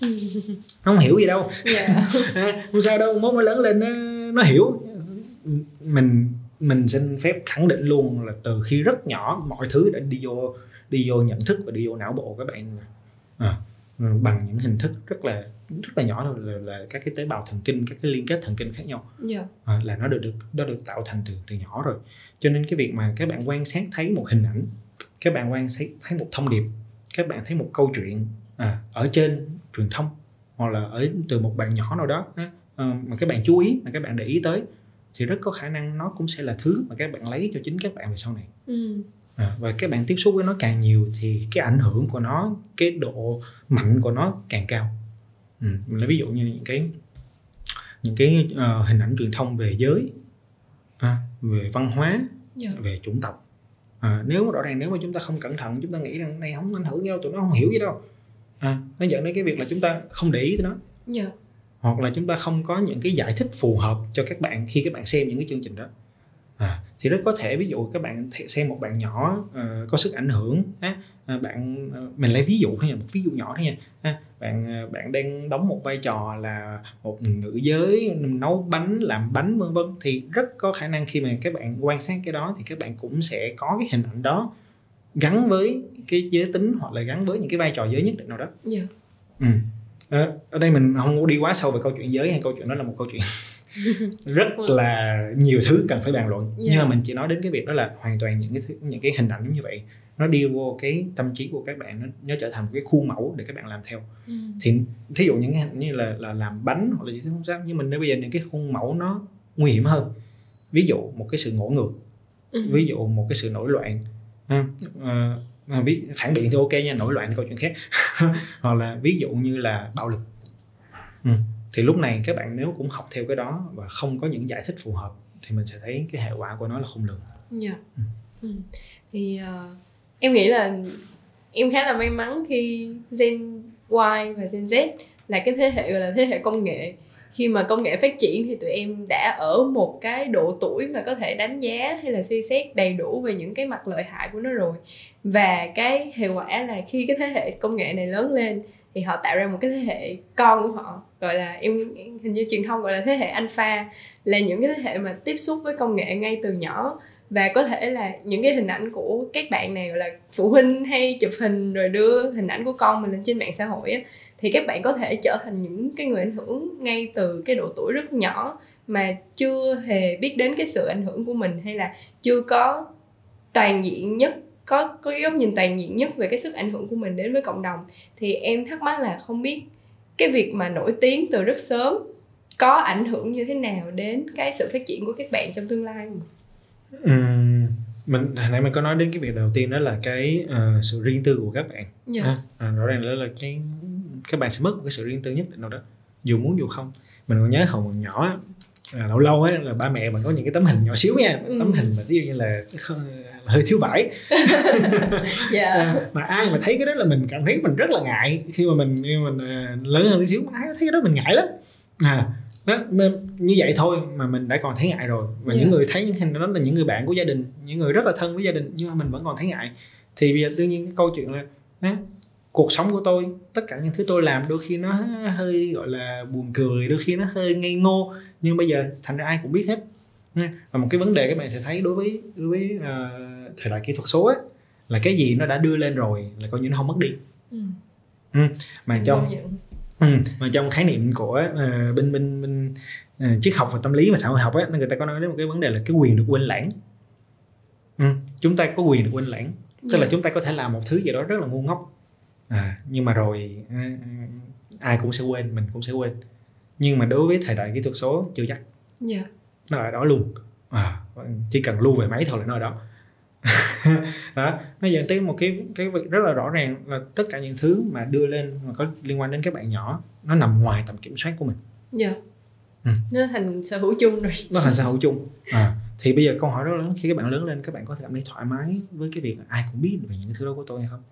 Nó không hiểu gì đâu. Yeah. Dạ. à, không sao đâu mốt nó lớn lên nó, nó hiểu. Mình mình xin phép khẳng định luôn là từ khi rất nhỏ mọi thứ đã đi vô đi vô nhận thức và đi vô não bộ các bạn à, bằng những hình thức rất là rất là nhỏ thôi là, là các cái tế bào thần kinh các cái liên kết thần kinh khác nhau yeah. Dạ. à, là nó được được nó được tạo thành từ từ nhỏ rồi cho nên cái việc mà các bạn quan sát thấy một hình ảnh các bạn quan sát thấy một thông điệp các bạn thấy một câu chuyện à, ở trên truyền thông hoặc là ở từ một bạn nhỏ nào đó à, mà các bạn chú ý mà các bạn để ý tới thì rất có khả năng nó cũng sẽ là thứ mà các bạn lấy cho chính các bạn về sau này ừ. à, và các bạn tiếp xúc với nó càng nhiều thì cái ảnh hưởng của nó cái độ mạnh của nó càng cao ừ. mình lấy ví dụ như những cái những cái uh, hình ảnh truyền thông về giới à, về văn hóa. Dạ. về chủng tộc à, nếu rõ ràng nếu mà chúng ta không cẩn thận chúng ta nghĩ rằng này không ảnh hưởng đâu tụi nó không hiểu gì đâu à, nó dẫn đến cái việc là chúng ta không để ý tới nó. Dạ. hoặc là chúng ta không có những cái giải thích phù hợp cho các bạn khi các bạn xem những cái chương trình đó à, thì rất có thể ví dụ các bạn xem một bạn nhỏ uh, có sức ảnh hưởng á à, bạn uh, mình lấy ví dụ thôi nha một ví dụ nhỏ thôi nha à, bạn uh, bạn đang đóng một vai trò là một nữ giới nấu bánh làm bánh vân vân thì rất có khả năng khi mà các bạn quan sát cái đó thì các bạn cũng sẽ có cái hình ảnh đó gắn với cái giới tính hoặc là gắn với những cái vai trò giới nhất định nào đó yeah. ừ. à, ở đây mình không có đi quá sâu về câu chuyện giới hay câu chuyện đó là một câu chuyện rất ừ. là nhiều thứ cần phải bàn luận yeah. nhưng mà dạ. mình chỉ nói đến cái việc đó là hoàn toàn những cái thứ, những cái hình ảnh như vậy nó đi vô cái tâm trí của các bạn nó, nó trở thành một cái khuôn mẫu để các bạn làm theo ừ. thì thí dụ những cái như là là làm bánh hoặc là gì thứ không sao nhưng mình nếu bây giờ những cái khuôn mẫu nó nguy hiểm hơn ví dụ một cái sự ngỗ ngược ừ. ví dụ một cái sự nổi loạn à, à, ví phản biện thì ok nha nổi loạn là câu chuyện khác hoặc là ví dụ như là bạo lực ừ thì lúc này các bạn nếu cũng học theo cái đó và không có những giải thích phù hợp thì mình sẽ thấy cái hệ quả của nó là khôn lường dạ yeah. ừ. ừ. thì uh, em nghĩ là em khá là may mắn khi Gen Y và Gen Z là cái thế hệ gọi là thế hệ công nghệ khi mà công nghệ phát triển thì tụi em đã ở một cái độ tuổi mà có thể đánh giá hay là suy xét đầy đủ về những cái mặt lợi hại của nó rồi và cái hệ quả là khi cái thế hệ công nghệ này lớn lên thì họ tạo ra một cái thế hệ con của họ, gọi là em, hình như truyền thông gọi là thế hệ alpha, là những cái thế hệ mà tiếp xúc với công nghệ ngay từ nhỏ. Và có thể là những cái hình ảnh của các bạn này gọi là phụ huynh hay chụp hình rồi đưa hình ảnh của con mình lên trên mạng xã hội á, thì các bạn có thể trở thành những cái người ảnh hưởng ngay từ cái độ tuổi rất nhỏ mà chưa hề biết đến cái sự ảnh hưởng của mình, hay là chưa có toàn diện nhất có có cái góc nhìn toàn diện nhất về cái sức ảnh hưởng của mình đến với cộng đồng thì em thắc mắc là không biết cái việc mà nổi tiếng từ rất sớm có ảnh hưởng như thế nào đến cái sự phát triển của các bạn trong tương lai không? Uhm, mình hồi nãy mình có nói đến cái việc đầu tiên đó là cái uh, sự riêng tư của các bạn. Yeah. Dạ. À, à, rõ ràng đó là cái các bạn sẽ mất một cái sự riêng tư nhất định nào đó dù muốn dù không mình còn nhớ hồi còn nhỏ à, lâu lâu ấy là ba mẹ mình có những cái tấm hình nhỏ xíu nha ừ. tấm hình mà ví dụ như là hơi thiếu vải yeah. Dạ. à, mà ai mà thấy cái đó là mình cảm thấy mình rất là ngại khi mà mình khi mình uh, lớn hơn tí xíu ai thấy cái đó mình ngại lắm à đó, như vậy thôi mà mình đã còn thấy ngại rồi và yeah. những dạ. người thấy những hình đó là những người bạn của gia đình những người rất là thân với gia đình nhưng mà mình vẫn còn thấy ngại thì bây giờ tự nhiên cái câu chuyện là đó, cuộc sống của tôi tất cả những thứ tôi làm đôi khi nó hơi gọi là buồn cười đôi khi nó hơi ngây ngô nhưng bây giờ thành ra ai cũng biết hết và một cái vấn đề các bạn sẽ thấy đối với đối với uh, thời đại kỹ thuật số ấy, là cái gì nó đã đưa lên rồi là coi như nó không mất đi ừ. Ừ. mà trong ừ. mà trong khái niệm của uh, bên bên bên uh, triết học và tâm lý và xã hội học á người ta có nói đến một cái vấn đề là cái quyền được quên lãng ừ. chúng ta có quyền được quên lãng tức yeah. là dạ. chúng ta có thể làm một thứ gì đó rất là ngu ngốc à, nhưng mà rồi uh, ai cũng sẽ quên mình cũng sẽ quên nhưng mà đối với thời đại kỹ thuật số chưa chắc yeah. Nó ở đó luôn. À, chỉ cần lưu về máy thôi là nó ở đó. Đó nó dẫn tới một cái cái việc rất là rõ ràng là tất cả những thứ mà đưa lên mà có liên quan đến các bạn nhỏ nó nằm ngoài tầm kiểm soát của mình. Dạ. Ừ. nó thành sở hữu chung rồi. Nó thành sở hữu chung. À, thì bây giờ câu hỏi rất lớn khi các bạn lớn lên các bạn có thể cảm thấy thoải mái với cái việc là ai cũng biết về những thứ đó của tôi hay không?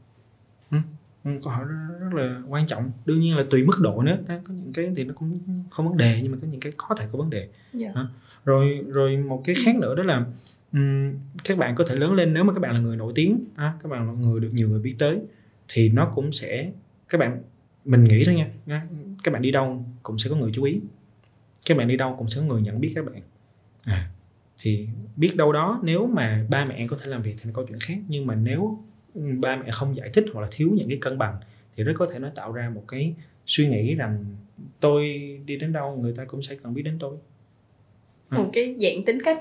Ừ? Ừ, câu hỏi rất, rất là quan trọng. Đương nhiên là tùy mức độ nữa. Có những cái thì nó cũng không vấn đề nhưng mà có những cái có thể có vấn đề. Yeah. Dạ rồi rồi một cái khác nữa đó là um, các bạn có thể lớn lên nếu mà các bạn là người nổi tiếng à, các bạn là người được nhiều người biết tới thì nó cũng sẽ các bạn mình nghĩ thôi nha các bạn đi đâu cũng sẽ có người chú ý các bạn đi đâu cũng sẽ có người nhận biết các bạn. À, thì biết đâu đó nếu mà ba mẹ có thể làm việc thì là câu chuyện khác nhưng mà nếu ba mẹ không giải thích hoặc là thiếu những cái cân bằng thì rất có thể nó tạo ra một cái suy nghĩ rằng tôi đi đến đâu người ta cũng sẽ cần biết đến tôi một cái dạng tính cách.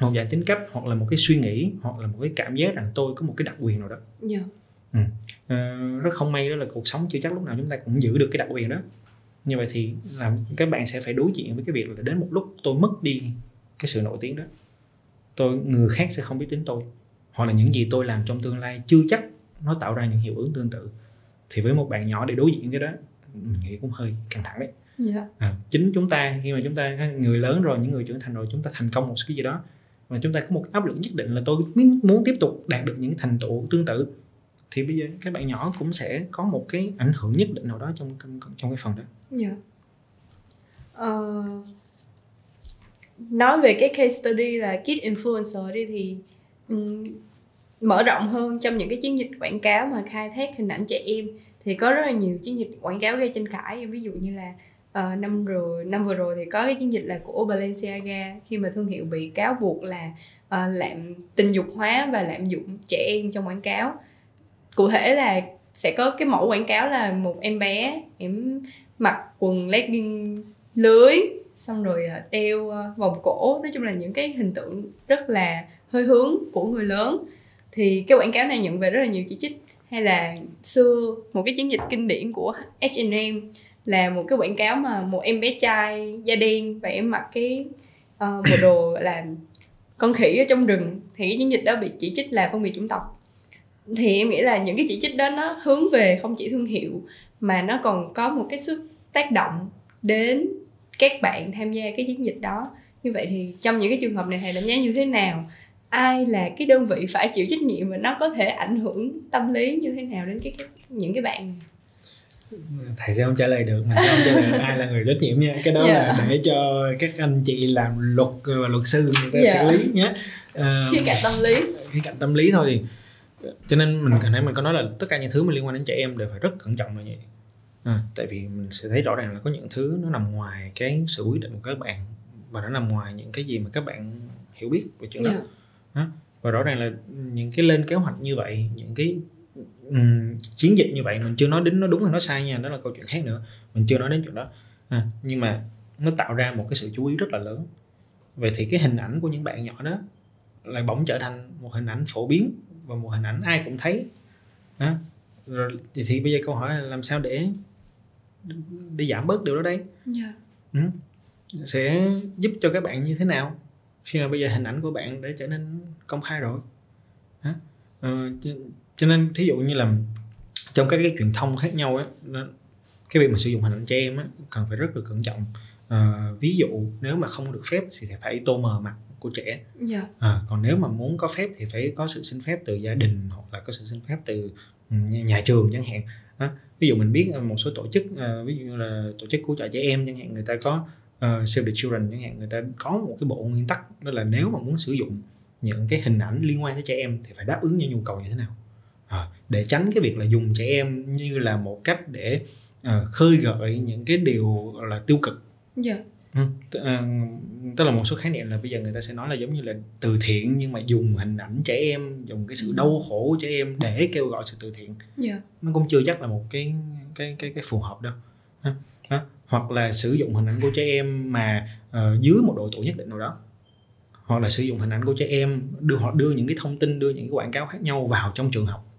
Một dạng tính cách hoặc là một cái suy nghĩ hoặc là một cái cảm giác rằng tôi có một cái đặc quyền nào đó. Yeah. Dạ. ừ. à, rất không may đó là cuộc sống chưa chắc lúc nào chúng ta cũng giữ được cái đặc quyền đó. Như vậy thì làm các bạn sẽ phải đối diện với cái việc là đến một lúc tôi mất đi cái sự nổi tiếng đó. Tôi người khác sẽ không biết đến tôi. Hoặc là những gì tôi làm trong tương lai chưa chắc nó tạo ra những hiệu ứng tương tự. Thì với một bạn nhỏ để đối diện cái đó mình nghĩ cũng hơi căng thẳng đấy yeah. Dạ. à, chính chúng ta khi mà chúng ta người lớn rồi những người trưởng thành rồi chúng ta thành công một cái gì đó mà chúng ta có một áp lực nhất định là tôi muốn tiếp tục đạt được những thành tựu tương tự thì bây giờ các bạn nhỏ cũng sẽ có một cái ảnh hưởng nhất định nào đó trong trong, trong cái phần đó. Dạ. Yeah. Uh, nói về cái case study là kid influencer đi thì um, mở rộng hơn trong những cái chiến dịch quảng cáo mà khai thác hình ảnh trẻ em thì có rất là nhiều chiến dịch quảng cáo gây tranh cãi ví dụ như là uh, năm rồi năm vừa rồi thì có cái chiến dịch là của Balenciaga khi mà thương hiệu bị cáo buộc là ờ, uh, làm tình dục hóa và lạm dụng trẻ em trong quảng cáo. Cụ thể là sẽ có cái mẫu quảng cáo là một em bé em mặc quần legging lưới xong rồi ờ, đeo vòng cổ. Nói chung là những cái hình tượng rất là hơi hướng của người lớn. Thì cái quảng cáo này nhận về rất là nhiều chỉ trích. Hay là xưa một cái chiến dịch kinh điển của H&M là một cái quảng cáo mà một em bé trai da đen và em mặc cái uh, bộ đồ là con khỉ ở trong rừng. Thì cái chiến dịch đó bị chỉ trích là phân biệt chủng tộc. Thì em nghĩ là những cái chỉ trích đó nó hướng về không chỉ thương hiệu mà nó còn có một cái sức tác động đến các bạn tham gia cái chiến dịch đó. Như vậy thì trong những cái trường hợp này thầy đánh giá như thế nào? Ai là cái đơn vị phải chịu trách nhiệm và nó có thể ảnh hưởng tâm lý như thế nào đến cái, cái những cái bạn? Thầy sẽ không trả lời được mình sẽ không trả lời được ai là người trách nhiệm nha cái đó yeah. là dạ. để cho các anh chị làm luật và luật sư người ta yeah. xử lý nhé uh, khía cạnh tâm lý khía cạnh tâm lý thôi thì cho nên mình cần nãy mình có nói là tất cả những thứ mà liên quan đến trẻ em đều phải rất cẩn trọng là vậy à, tại vì mình sẽ thấy rõ ràng là có những thứ nó nằm ngoài cái sự quyết định của các bạn và nó nằm ngoài những cái gì mà các bạn hiểu biết về chuyện yeah. đó dạ. và rõ ràng là những cái lên kế hoạch như vậy những cái um, chiến dịch như vậy mình chưa nói đến nó đúng hay nó sai nha đó là câu chuyện khác nữa mình chưa nói đến chuyện đó à, nhưng mà nó tạo ra một cái sự chú ý rất là lớn vậy thì cái hình ảnh của những bạn nhỏ đó lại bỗng trở thành một hình ảnh phổ biến và một hình ảnh ai cũng thấy à, rồi thì, thì bây giờ câu hỏi là làm sao để để giảm bớt điều đó đây yeah. Dạ. ừ. sẽ giúp cho các bạn như thế nào khi mà bây giờ hình ảnh của bạn để trở nên công khai rồi à, cho nên thí dụ như là trong các cái truyền thông khác nhau á cái việc mà sử dụng hình ảnh trẻ em á cần phải rất là cẩn trọng à, ví dụ nếu mà không được phép thì sẽ phải tô mờ mặt của trẻ yeah. Dạ. à, còn nếu mà muốn có phép thì phải có sự xin phép từ gia đình hoặc là có sự xin phép từ ừ, nhà trường chẳng hạn đó. ví dụ mình biết một số tổ chức uh, ví dụ như là tổ chức cứu trợ trẻ em chẳng hạn người ta có uh, Save the Children chẳng hạn người ta có một cái bộ nguyên tắc đó là nếu mà muốn sử dụng những cái hình ảnh liên quan tới trẻ em thì phải đáp ứng những nhu cầu như thế nào à, để tránh cái việc là dùng trẻ em như là một cách để à, khơi gợi những cái điều là tiêu cực yeah. Dạ. Ừ, à, tức là một số khái niệm là bây giờ người ta sẽ nói là giống như là từ thiện nhưng mà dùng hình ảnh trẻ em dùng cái sự ừ. đau khổ của trẻ em để kêu gọi sự từ thiện yeah. Dạ. nó cũng chưa chắc là một cái cái cái cái phù hợp đâu ha, hoặc là sử dụng hình ảnh của trẻ em mà uh, dưới một độ tuổi nhất định nào đó hoặc là sử dụng hình ảnh của trẻ em đưa họ đưa những cái thông tin đưa những cái quảng cáo khác nhau vào trong trường học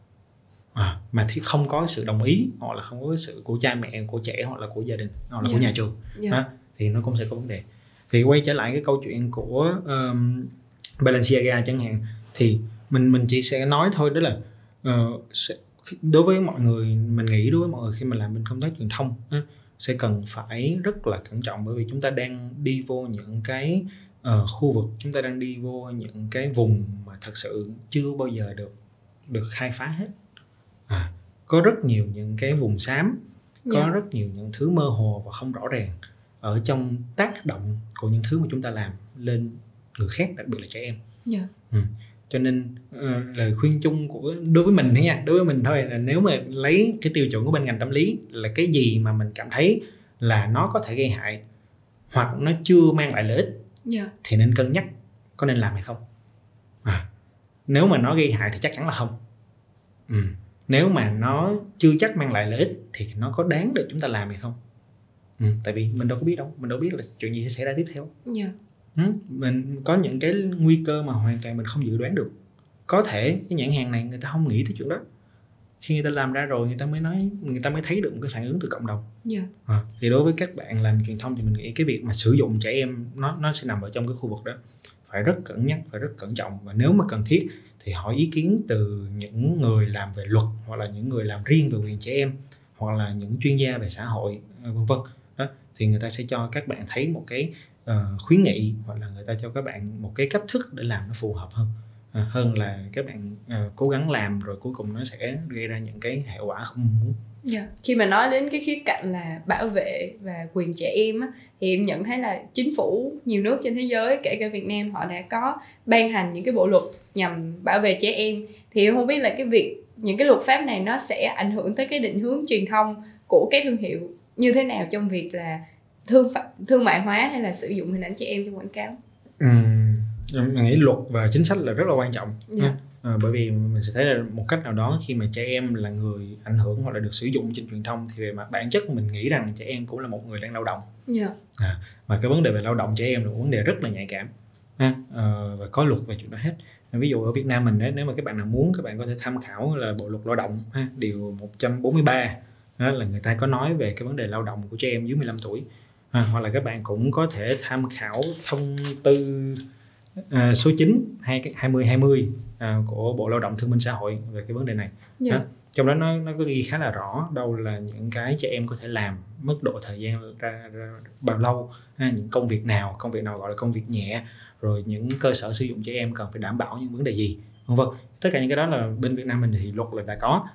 à, mà thì không có sự đồng ý hoặc là không có sự của cha mẹ của trẻ hoặc là của gia đình hoặc là yeah. của dạ. nhà trường yeah. Dạ. à, thì nó cũng sẽ có vấn đề thì quay trở lại cái câu chuyện của um, Balenciaga chẳng hạn thì mình mình chỉ sẽ nói thôi đó là uh, sẽ, đối với mọi người mình nghĩ đối với mọi người khi mà làm bên công tác truyền thông uh, sẽ cần phải rất là cẩn trọng bởi vì chúng ta đang đi vô những cái uh, khu vực chúng ta đang đi vô những cái vùng mà thật sự chưa bao giờ được được khai phá hết à, có rất nhiều những cái vùng xám có yeah. Dạ. rất nhiều những thứ mơ hồ và không rõ ràng ở trong tác động của những thứ mà chúng ta làm lên người khác đặc biệt là trẻ em yeah. Dạ. ừ. cho nên uh, lời khuyên chung của đối với mình nha đối với mình thôi là nếu mà lấy cái tiêu chuẩn của bên ngành tâm lý là cái gì mà mình cảm thấy là nó có thể gây hại hoặc nó chưa mang lại lợi ích yeah. Dạ. thì nên cân nhắc có nên làm hay không à, nếu mà nó gây hại thì chắc chắn là không ừ. Nếu mà nó chưa chắc mang lại lợi ích thì nó có đáng để chúng ta làm hay không ừ. tại vì mình đâu có biết đâu mình đâu biết là chuyện gì sẽ xảy ra tiếp theo yeah. Dạ. ừ. mình có những cái nguy cơ mà hoàn toàn mình không dự đoán được có thể cái nhãn hàng này người ta không nghĩ tới chuyện đó khi người ta làm ra rồi người ta mới nói người ta mới thấy được một cái phản ứng từ cộng đồng yeah. Dạ. à, thì đối với các bạn làm truyền thông thì mình nghĩ cái việc mà sử dụng trẻ em nó nó sẽ nằm ở trong cái khu vực đó phải rất cẩn nhắc phải rất cẩn trọng. Và nếu mà cần thiết thì hỏi ý kiến từ những người làm về luật hoặc là những người làm riêng về quyền trẻ em hoặc là những chuyên gia về xã hội à, vân vân. Đó thì người ta sẽ cho các bạn thấy một cái uh, khuyến nghị hoặc là người ta cho các bạn một cái cách thức để làm nó phù hợp hơn uh, hơn là các bạn uh, cố gắng làm rồi cuối cùng nó sẽ gây ra những cái hệ quả không muốn yeah. Dạ. khi mà nói đến cái khía cạnh là bảo vệ và quyền trẻ em á, thì em nhận thấy là chính phủ nhiều nước trên thế giới kể cả Việt Nam họ đã có ban hành những cái bộ luật nhằm bảo vệ trẻ em thì em không biết là cái việc những cái luật pháp này nó sẽ ảnh hưởng tới cái định hướng truyền thông của các thương hiệu như thế nào trong việc là thương thương mại hóa hay là sử dụng hình ảnh trẻ em trong quảng cáo. Ừ mình nghĩ luật và chính sách là rất là quan trọng yeah. À, bởi vì mình sẽ thấy là một cách nào đó khi mà trẻ em là người ảnh hưởng hoặc là được sử dụng trên truyền thông thì về mặt bản chất mình nghĩ rằng trẻ em cũng là một người đang lao động yeah. Dạ. à, và cái vấn đề về lao động trẻ em là một vấn đề rất là nhạy cảm ha, à, và có luật về chuyện đó hết ví dụ ở Việt Nam mình đấy nếu mà các bạn nào muốn các bạn có thể tham khảo là bộ luật lao động ha, điều 143 đó là người ta có nói về cái vấn đề lao động của trẻ em dưới 15 tuổi à, hoặc là các bạn cũng có thể tham khảo thông tư à, số 9 20 20 à, của Bộ Lao động Thương binh Xã hội về cái vấn đề này. Yeah. Dạ. Đó. Trong đó nó nó có ghi khá là rõ đâu là những cái trẻ em có thể làm mức độ thời gian ra, ra bao lâu ha, những công việc nào công việc nào gọi là công việc nhẹ rồi những cơ sở sử dụng trẻ em cần phải đảm bảo những vấn đề gì vân vân tất cả những cái đó là bên Việt Nam mình thì luật là đã có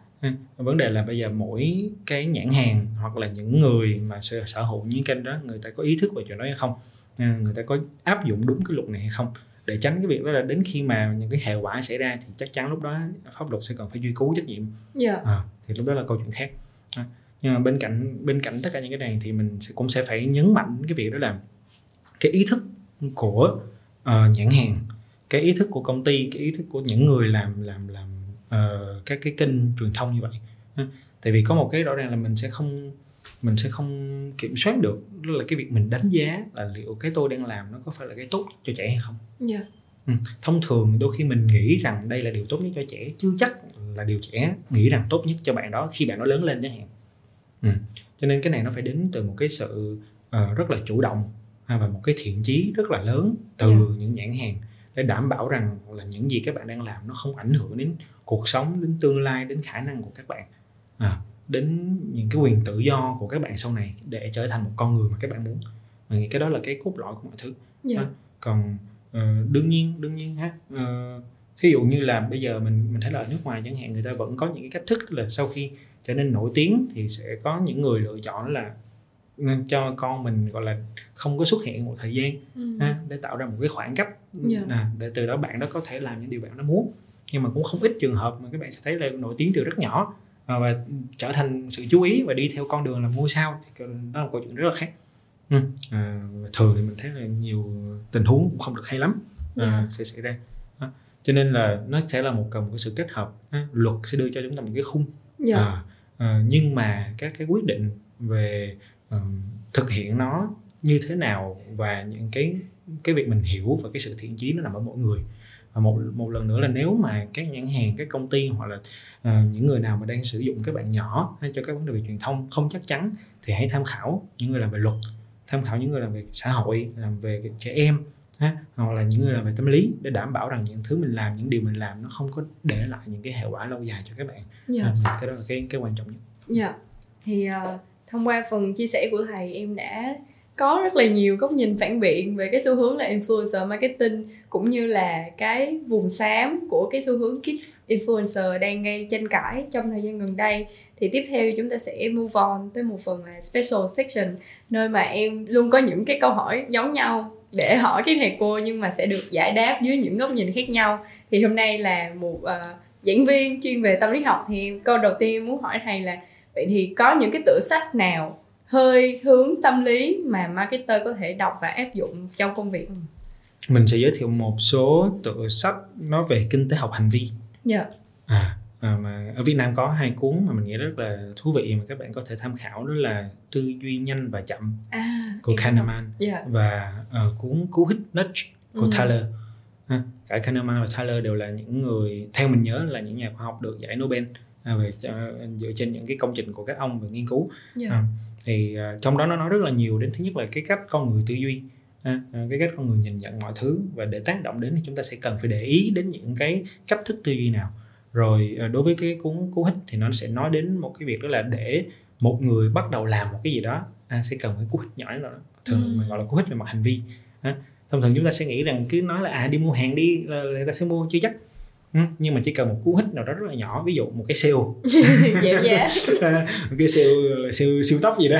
vấn đề là bây giờ mỗi cái nhãn hàng hoặc là những người mà sở, sở hữu những kênh đó người ta có ý thức về chuyện đó hay không người ta có áp dụng đúng cái luật này hay không để tránh cái việc đó là đến khi mà những cái hệ quả xảy ra thì chắc chắn lúc đó pháp luật sẽ cần phải truy cứu trách nhiệm yeah. Dạ. à, thì lúc đó là câu chuyện khác à, nhưng mà bên cạnh bên cạnh tất cả những cái này thì mình sẽ, cũng sẽ phải nhấn mạnh cái việc đó là cái ý thức của uh, nhãn hàng cái ý thức của công ty cái ý thức của những người làm làm làm uh, các cái kênh truyền thông như vậy à, tại vì có một cái rõ ràng là mình sẽ không mình sẽ không kiểm soát được đó là cái việc mình đánh giá là liệu cái tôi đang làm nó có phải là cái tốt cho trẻ hay không yeah. Dạ. ừ. thông thường đôi khi mình nghĩ rằng đây là điều tốt nhất cho trẻ chưa chắc là điều trẻ nghĩ rằng tốt nhất cho bạn đó khi bạn nó lớn lên chẳng hạn ừ. cho nên cái này nó phải đến từ một cái sự uh, rất là chủ động và một cái thiện chí rất là lớn từ yeah. Dạ. những nhãn hàng để đảm bảo rằng là những gì các bạn đang làm nó không ảnh hưởng đến cuộc sống đến tương lai đến khả năng của các bạn à, đến những cái quyền tự do của các bạn sau này để trở thành một con người mà các bạn muốn mình nghĩ cái đó là cái cốt lõi của mọi thứ yeah. Dạ. còn uh, đương nhiên đương nhiên ha uh, thí dụ như là bây giờ mình mình thấy là ở nước ngoài chẳng hạn người ta vẫn có những cái cách thức là sau khi trở nên nổi tiếng thì sẽ có những người lựa chọn là cho con mình gọi là không có xuất hiện một thời gian ừ. ha, để tạo ra một cái khoảng cách yeah. Dạ. à, để từ đó bạn đó có thể làm những điều bạn nó muốn nhưng mà cũng không ít trường hợp mà các bạn sẽ thấy là nổi tiếng từ rất nhỏ và trở thành sự chú ý và đi theo con đường là ngôi sao thì đó là một câu chuyện rất là khác ừ. à, thường thì mình thấy là nhiều tình huống cũng không được hay lắm à, yeah. Dạ. sẽ xảy ra à, cho nên là nó sẽ là một cần một cái sự kết hợp à, luật sẽ đưa cho chúng ta một cái khung yeah. Dạ. à, à, nhưng mà các cái quyết định về um, thực hiện nó như thế nào và những cái cái việc mình hiểu và cái sự thiện chí nó nằm ở mỗi người và một một lần nữa là nếu mà các nhãn hàng các công ty hoặc là uh, những người nào mà đang sử dụng các bạn nhỏ hay cho các vấn đề về truyền thông không chắc chắn thì hãy tham khảo những người làm về luật tham khảo những người làm về xã hội làm về trẻ em ha, hoặc là những người làm về tâm lý để đảm bảo rằng những thứ mình làm những điều mình làm nó không có để lại những cái hệ quả lâu dài cho các bạn yeah. Dạ. à, cái đó là cái cái quan trọng nhất. Dạ. Yeah. Thì uh, thông qua phần chia sẻ của thầy em đã có rất là nhiều góc nhìn phản biện về cái xu hướng là influencer marketing cũng như là cái vùng xám của cái xu hướng kid influencer đang gây tranh cãi trong thời gian gần đây. Thì tiếp theo chúng ta sẽ move on tới một phần là special section nơi mà em luôn có những cái câu hỏi giống nhau để hỏi cái thầy cô nhưng mà sẽ được giải đáp dưới những góc nhìn khác nhau. Thì hôm nay là một uh, giảng viên chuyên về tâm lý học thì câu đầu tiên muốn hỏi thầy là vậy thì có những cái tựa sách nào hơi hướng tâm lý mà marketer có thể đọc và áp dụng trong công việc mình sẽ giới thiệu một số tựa sách nói về kinh tế học hành vi dạ yeah. à, à mà ở Việt Nam có hai cuốn mà mình nghĩ rất là thú vị mà các bạn có thể tham khảo đó là tư duy nhanh và chậm à, của Kahneman yeah. Dạ. và uh, cuốn cú hích nudge của ừ. Tyler à, cả Kahneman và Tyler đều là những người theo mình nhớ là những nhà khoa học được giải Nobel à, về uh, dựa trên những cái công trình của các ông về nghiên cứu yeah. Dạ. à, thì uh, trong đó nó nói rất là nhiều đến thứ nhất là cái cách con người tư duy à, cái cách con người nhìn nhận mọi thứ và để tác động đến thì chúng ta sẽ cần phải để ý đến những cái cách thức tư duy nào rồi đối với cái cuốn cú hích thì nó sẽ nói đến một cái việc đó là để một người bắt đầu làm một cái gì đó à, sẽ cần cái cú hích nhỏ đó thường ừ. mình gọi là cú hích về mặt hành vi à, thông thường chúng ta sẽ nghĩ rằng cứ nói là à đi mua hàng đi là người ta sẽ mua chưa chắc nhưng mà chỉ cần một cú hích nào đó rất là nhỏ ví dụ một cái dễ một cái là siêu siêu tóc gì đó.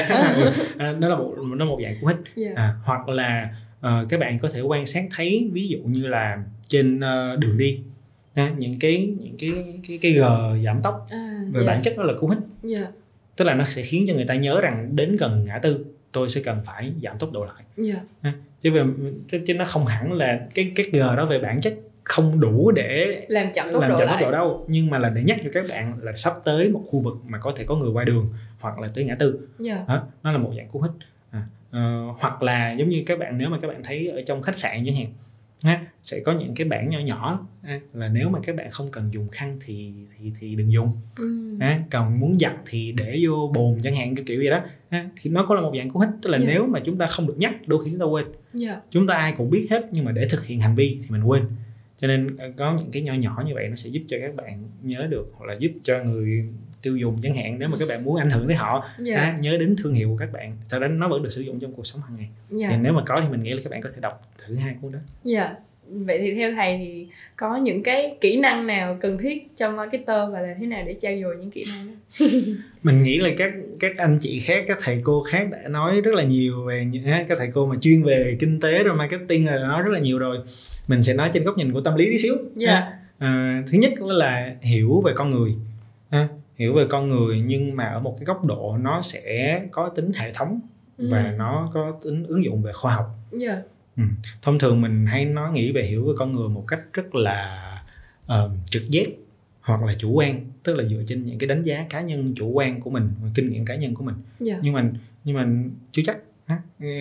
À, đó là một nó là một dạng cú hích. Yeah. à, hoặc là uh, các bạn có thể quan sát thấy ví dụ như là trên uh, đường đi. À, những cái những cái cái cái g giảm tốc. À, về yeah. bản chất nó là cú hích. Yeah. tức là nó sẽ khiến cho người ta nhớ rằng đến gần ngã tư tôi sẽ cần phải giảm tốc độ lại. Yeah. à, chứ về chứ nó không hẳn là cái cái g đó về bản chất không đủ để làm chậm tốc, làm độ, chậm tốc độ đâu nhưng mà là để nhắc cho các bạn là sắp tới một khu vực mà có thể có người qua đường hoặc là tới ngã tư yeah. Dạ. đó, nó là một dạng cú hích à, uh, hoặc là giống như các bạn nếu mà các bạn thấy ở trong khách sạn chẳng hạn ha, sẽ có những cái bảng nhỏ nhỏ ha, là nếu mà các bạn không cần dùng khăn thì thì thì đừng dùng ừ. ha, còn muốn giặt thì để vô bồn chẳng hạn kiểu kiểu gì đó ha, thì nó có là một dạng cú hích tức là yeah. Dạ. nếu mà chúng ta không được nhắc đôi khi chúng ta quên yeah. Dạ. chúng ta ai cũng biết hết nhưng mà để thực hiện hành vi thì mình quên cho nên ờ, có những cái nho nhỏ như vậy nó sẽ giúp cho các bạn nhớ được hoặc là giúp cho người tiêu dùng chẳng hạn nếu mà các bạn muốn ảnh hưởng tới họ yeah. Dạ. à, nhớ đến thương hiệu của các bạn sau đó nó vẫn được sử dụng trong cuộc sống hàng ngày yeah. Dạ. thì nếu mà có thì mình nghĩ là các bạn có thể đọc thử hai cuốn đó dạ yeah vậy thì theo thầy thì có những cái kỹ năng nào cần thiết cho marketer và là thế nào để trao dồi những kỹ năng đó mình nghĩ là các các anh chị khác các thầy cô khác đã nói rất là nhiều về những các thầy cô mà chuyên về kinh tế rồi marketing là nói rất là nhiều rồi mình sẽ nói trên góc nhìn của tâm lý tí xíu yeah. Dạ. à, thứ nhất là hiểu về con người à, hiểu về con người nhưng mà ở một cái góc độ nó sẽ có tính hệ thống ừ. và nó có tính ứng dụng về khoa học yeah dạ. Ừ. thông thường mình hay nói nghĩ về hiểu về con người một cách rất là uh, trực giác hoặc là chủ quan tức là dựa trên những cái đánh giá cá nhân chủ quan của mình kinh nghiệm cá nhân của mình yeah. Dạ. nhưng mà nhưng mà chưa chắc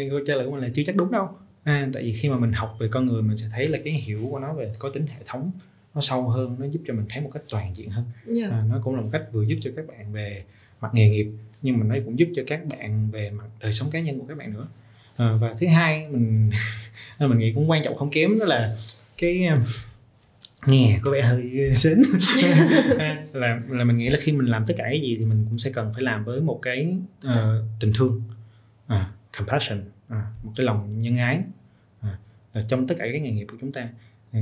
câu trả lời của mình là chưa chắc đúng đâu à, tại vì khi mà mình học về con người mình sẽ thấy là cái hiểu của nó về có tính hệ thống nó sâu hơn nó giúp cho mình thấy một cách toàn diện hơn yeah. Dạ. à, nó cũng là một cách vừa giúp cho các bạn về mặt nghề nghiệp nhưng mà nó cũng giúp cho các bạn về mặt đời sống cá nhân của các bạn nữa à, và thứ hai mình mình nghĩ cũng quan trọng không kém đó là cái um, nghe có vẻ hơi sến là là mình nghĩ là khi mình làm tất cả cái gì thì mình cũng sẽ cần phải làm với một cái uh, tình thương uh, compassion uh, một cái lòng nhân ái uh, trong tất cả các nghề nghiệp của chúng ta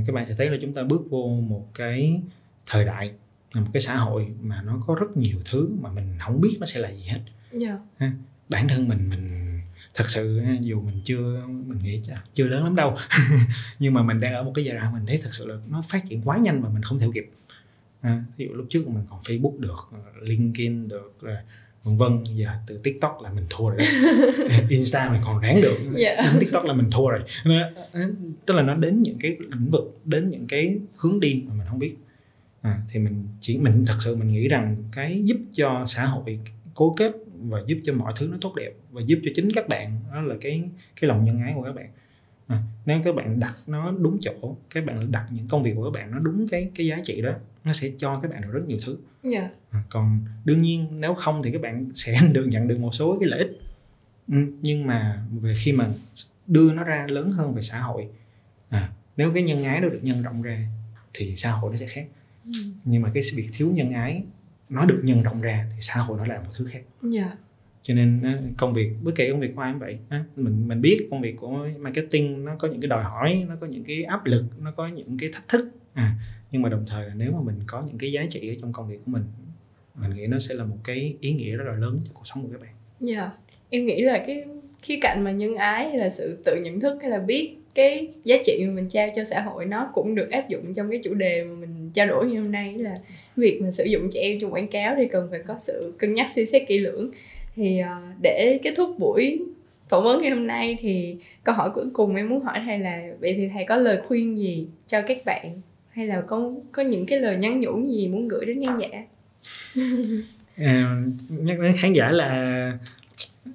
các bạn sẽ thấy là chúng ta bước vô một cái thời đại một cái xã hội mà nó có rất nhiều thứ mà mình không biết nó sẽ là gì hết yeah. Dạ. bản thân mình mình thật sự dù mình chưa mình nghĩ chưa lớn lắm đâu. Nhưng mà mình đang ở một cái giai đoạn mình thấy thật sự là nó phát triển quá nhanh và mình không theo kịp. À, ví dụ lúc trước mình còn facebook được linkedin được vân vân. Giờ từ tiktok là mình thua rồi insta mình còn ráng được. Yeah. Dạ. tiktok là mình thua rồi. Tức là nó đến những cái lĩnh vực đến những cái hướng đi mà mình không biết. À, thì mình chỉ mình thật sự mình nghĩ rằng cái giúp cho xã hội cố kết và giúp cho mọi thứ nó tốt đẹp và giúp cho chính các bạn đó là cái cái lòng nhân ái của các bạn à, nếu các bạn đặt nó đúng chỗ các bạn đặt những công việc của các bạn nó đúng cái cái giá trị đó nó sẽ cho các bạn được rất nhiều thứ yeah. Dạ. à, còn đương nhiên nếu không thì các bạn sẽ được nhận được một số cái lợi ích ừ, nhưng mà về khi mà đưa nó ra lớn hơn về xã hội à, nếu cái nhân ái nó được nhân rộng ra thì xã hội nó sẽ khác ừ. nhưng mà cái việc thiếu nhân ái nó được nhân rộng ra thì xã hội nó là một thứ khác yeah. Dạ. cho nên công việc bất kể công việc của ai cũng vậy mình mình biết công việc của marketing nó có những cái đòi hỏi nó có những cái áp lực nó có những cái thách thức à, nhưng mà đồng thời là nếu mà mình có những cái giá trị ở trong công việc của mình mình nghĩ nó sẽ là một cái ý nghĩa rất là lớn cho cuộc sống của các bạn. Dạ, yeah. em nghĩ là cái khía cạnh mà nhân ái hay là sự tự nhận thức hay là biết cái giá trị mà mình trao cho xã hội nó cũng được áp dụng trong cái chủ đề mà mình trao đổi như hôm nay là việc mà sử dụng trẻ em trong quảng cáo thì cần phải có sự cân nhắc suy xét kỹ lưỡng. Thì uh, để kết thúc buổi phỏng vấn ngày hôm nay thì câu hỏi cuối cùng em muốn hỏi thầy là vậy thì thầy có lời khuyên gì cho các bạn hay là có có những cái lời nhắn nhủ gì muốn gửi đến khán giả? À, nhắc đến khán giả là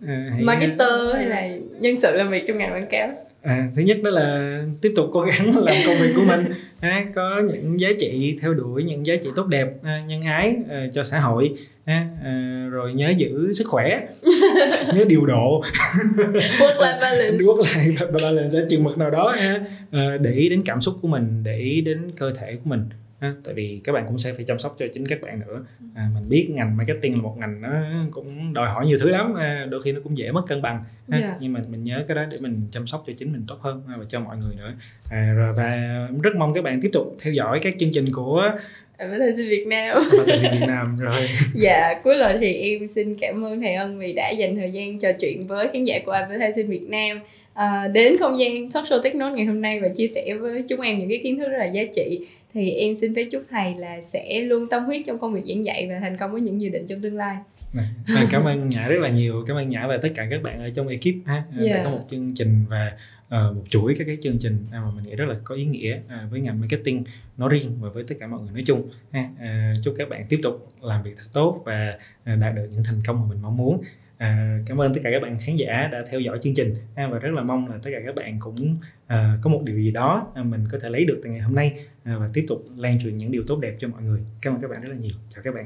à, hãy... marketer hay là nhân sự làm việc trong ngành quảng cáo à, thứ nhất đó là tiếp tục cố gắng làm công việc của mình. À, có những giá trị theo đuổi những giá trị tốt đẹp à, nhân ái à, cho xã hội. À, à, rồi nhớ giữ sức khỏe. Nhớ điều độ. Work life balance. Work life balance ở chừng mực nào đó à, à, để ý đến cảm xúc của mình để ý đến cơ thể của mình ha, tại vì các bạn cũng sẽ phải chăm sóc cho chính các bạn nữa à, mình biết ngành marketing là một ngành nó cũng đòi hỏi nhiều thứ lắm à, đôi khi nó cũng dễ mất cân bằng ha, yeah. Dạ. nhưng mà mình nhớ cái đó để mình chăm sóc cho chính mình tốt hơn và cho mọi người nữa à, rồi và rất mong các bạn tiếp tục theo dõi các chương trình của Advertising Việt Nam. Advertising Việt Nam rồi. Dạ cuối lời thì em xin cảm ơn thầy Ân vì đã dành thời gian trò chuyện với khán giả của Advertising Việt Nam. À, đến không gian talk show Technode ngày hôm nay và chia sẻ với chúng em những cái kiến thức rất là giá trị thì em xin phép chúc thầy là sẽ luôn tâm huyết trong công việc giảng dạy và thành công với những dự định trong tương lai à, cảm ơn nhã rất là nhiều. Cảm ơn nhã và tất cả các bạn ở trong ekip ha. Yeah. đã dạ. có một chương trình và uh, một chuỗi các cái chương trình mà mình nghĩ rất là có ý nghĩa uh, với ngành marketing nói riêng và với tất cả mọi người nói chung ha. Uh, chúc các bạn tiếp tục làm việc thật tốt và uh, đạt được những thành công mà mình mong muốn. À, cảm ơn tất cả các bạn khán giả đã theo dõi chương trình à, và rất là mong là tất cả các bạn cũng à, có một điều gì đó à, mình có thể lấy được từ ngày hôm nay à, và tiếp tục lan truyền những điều tốt đẹp cho mọi người. Cảm ơn các bạn rất là nhiều. Chào các bạn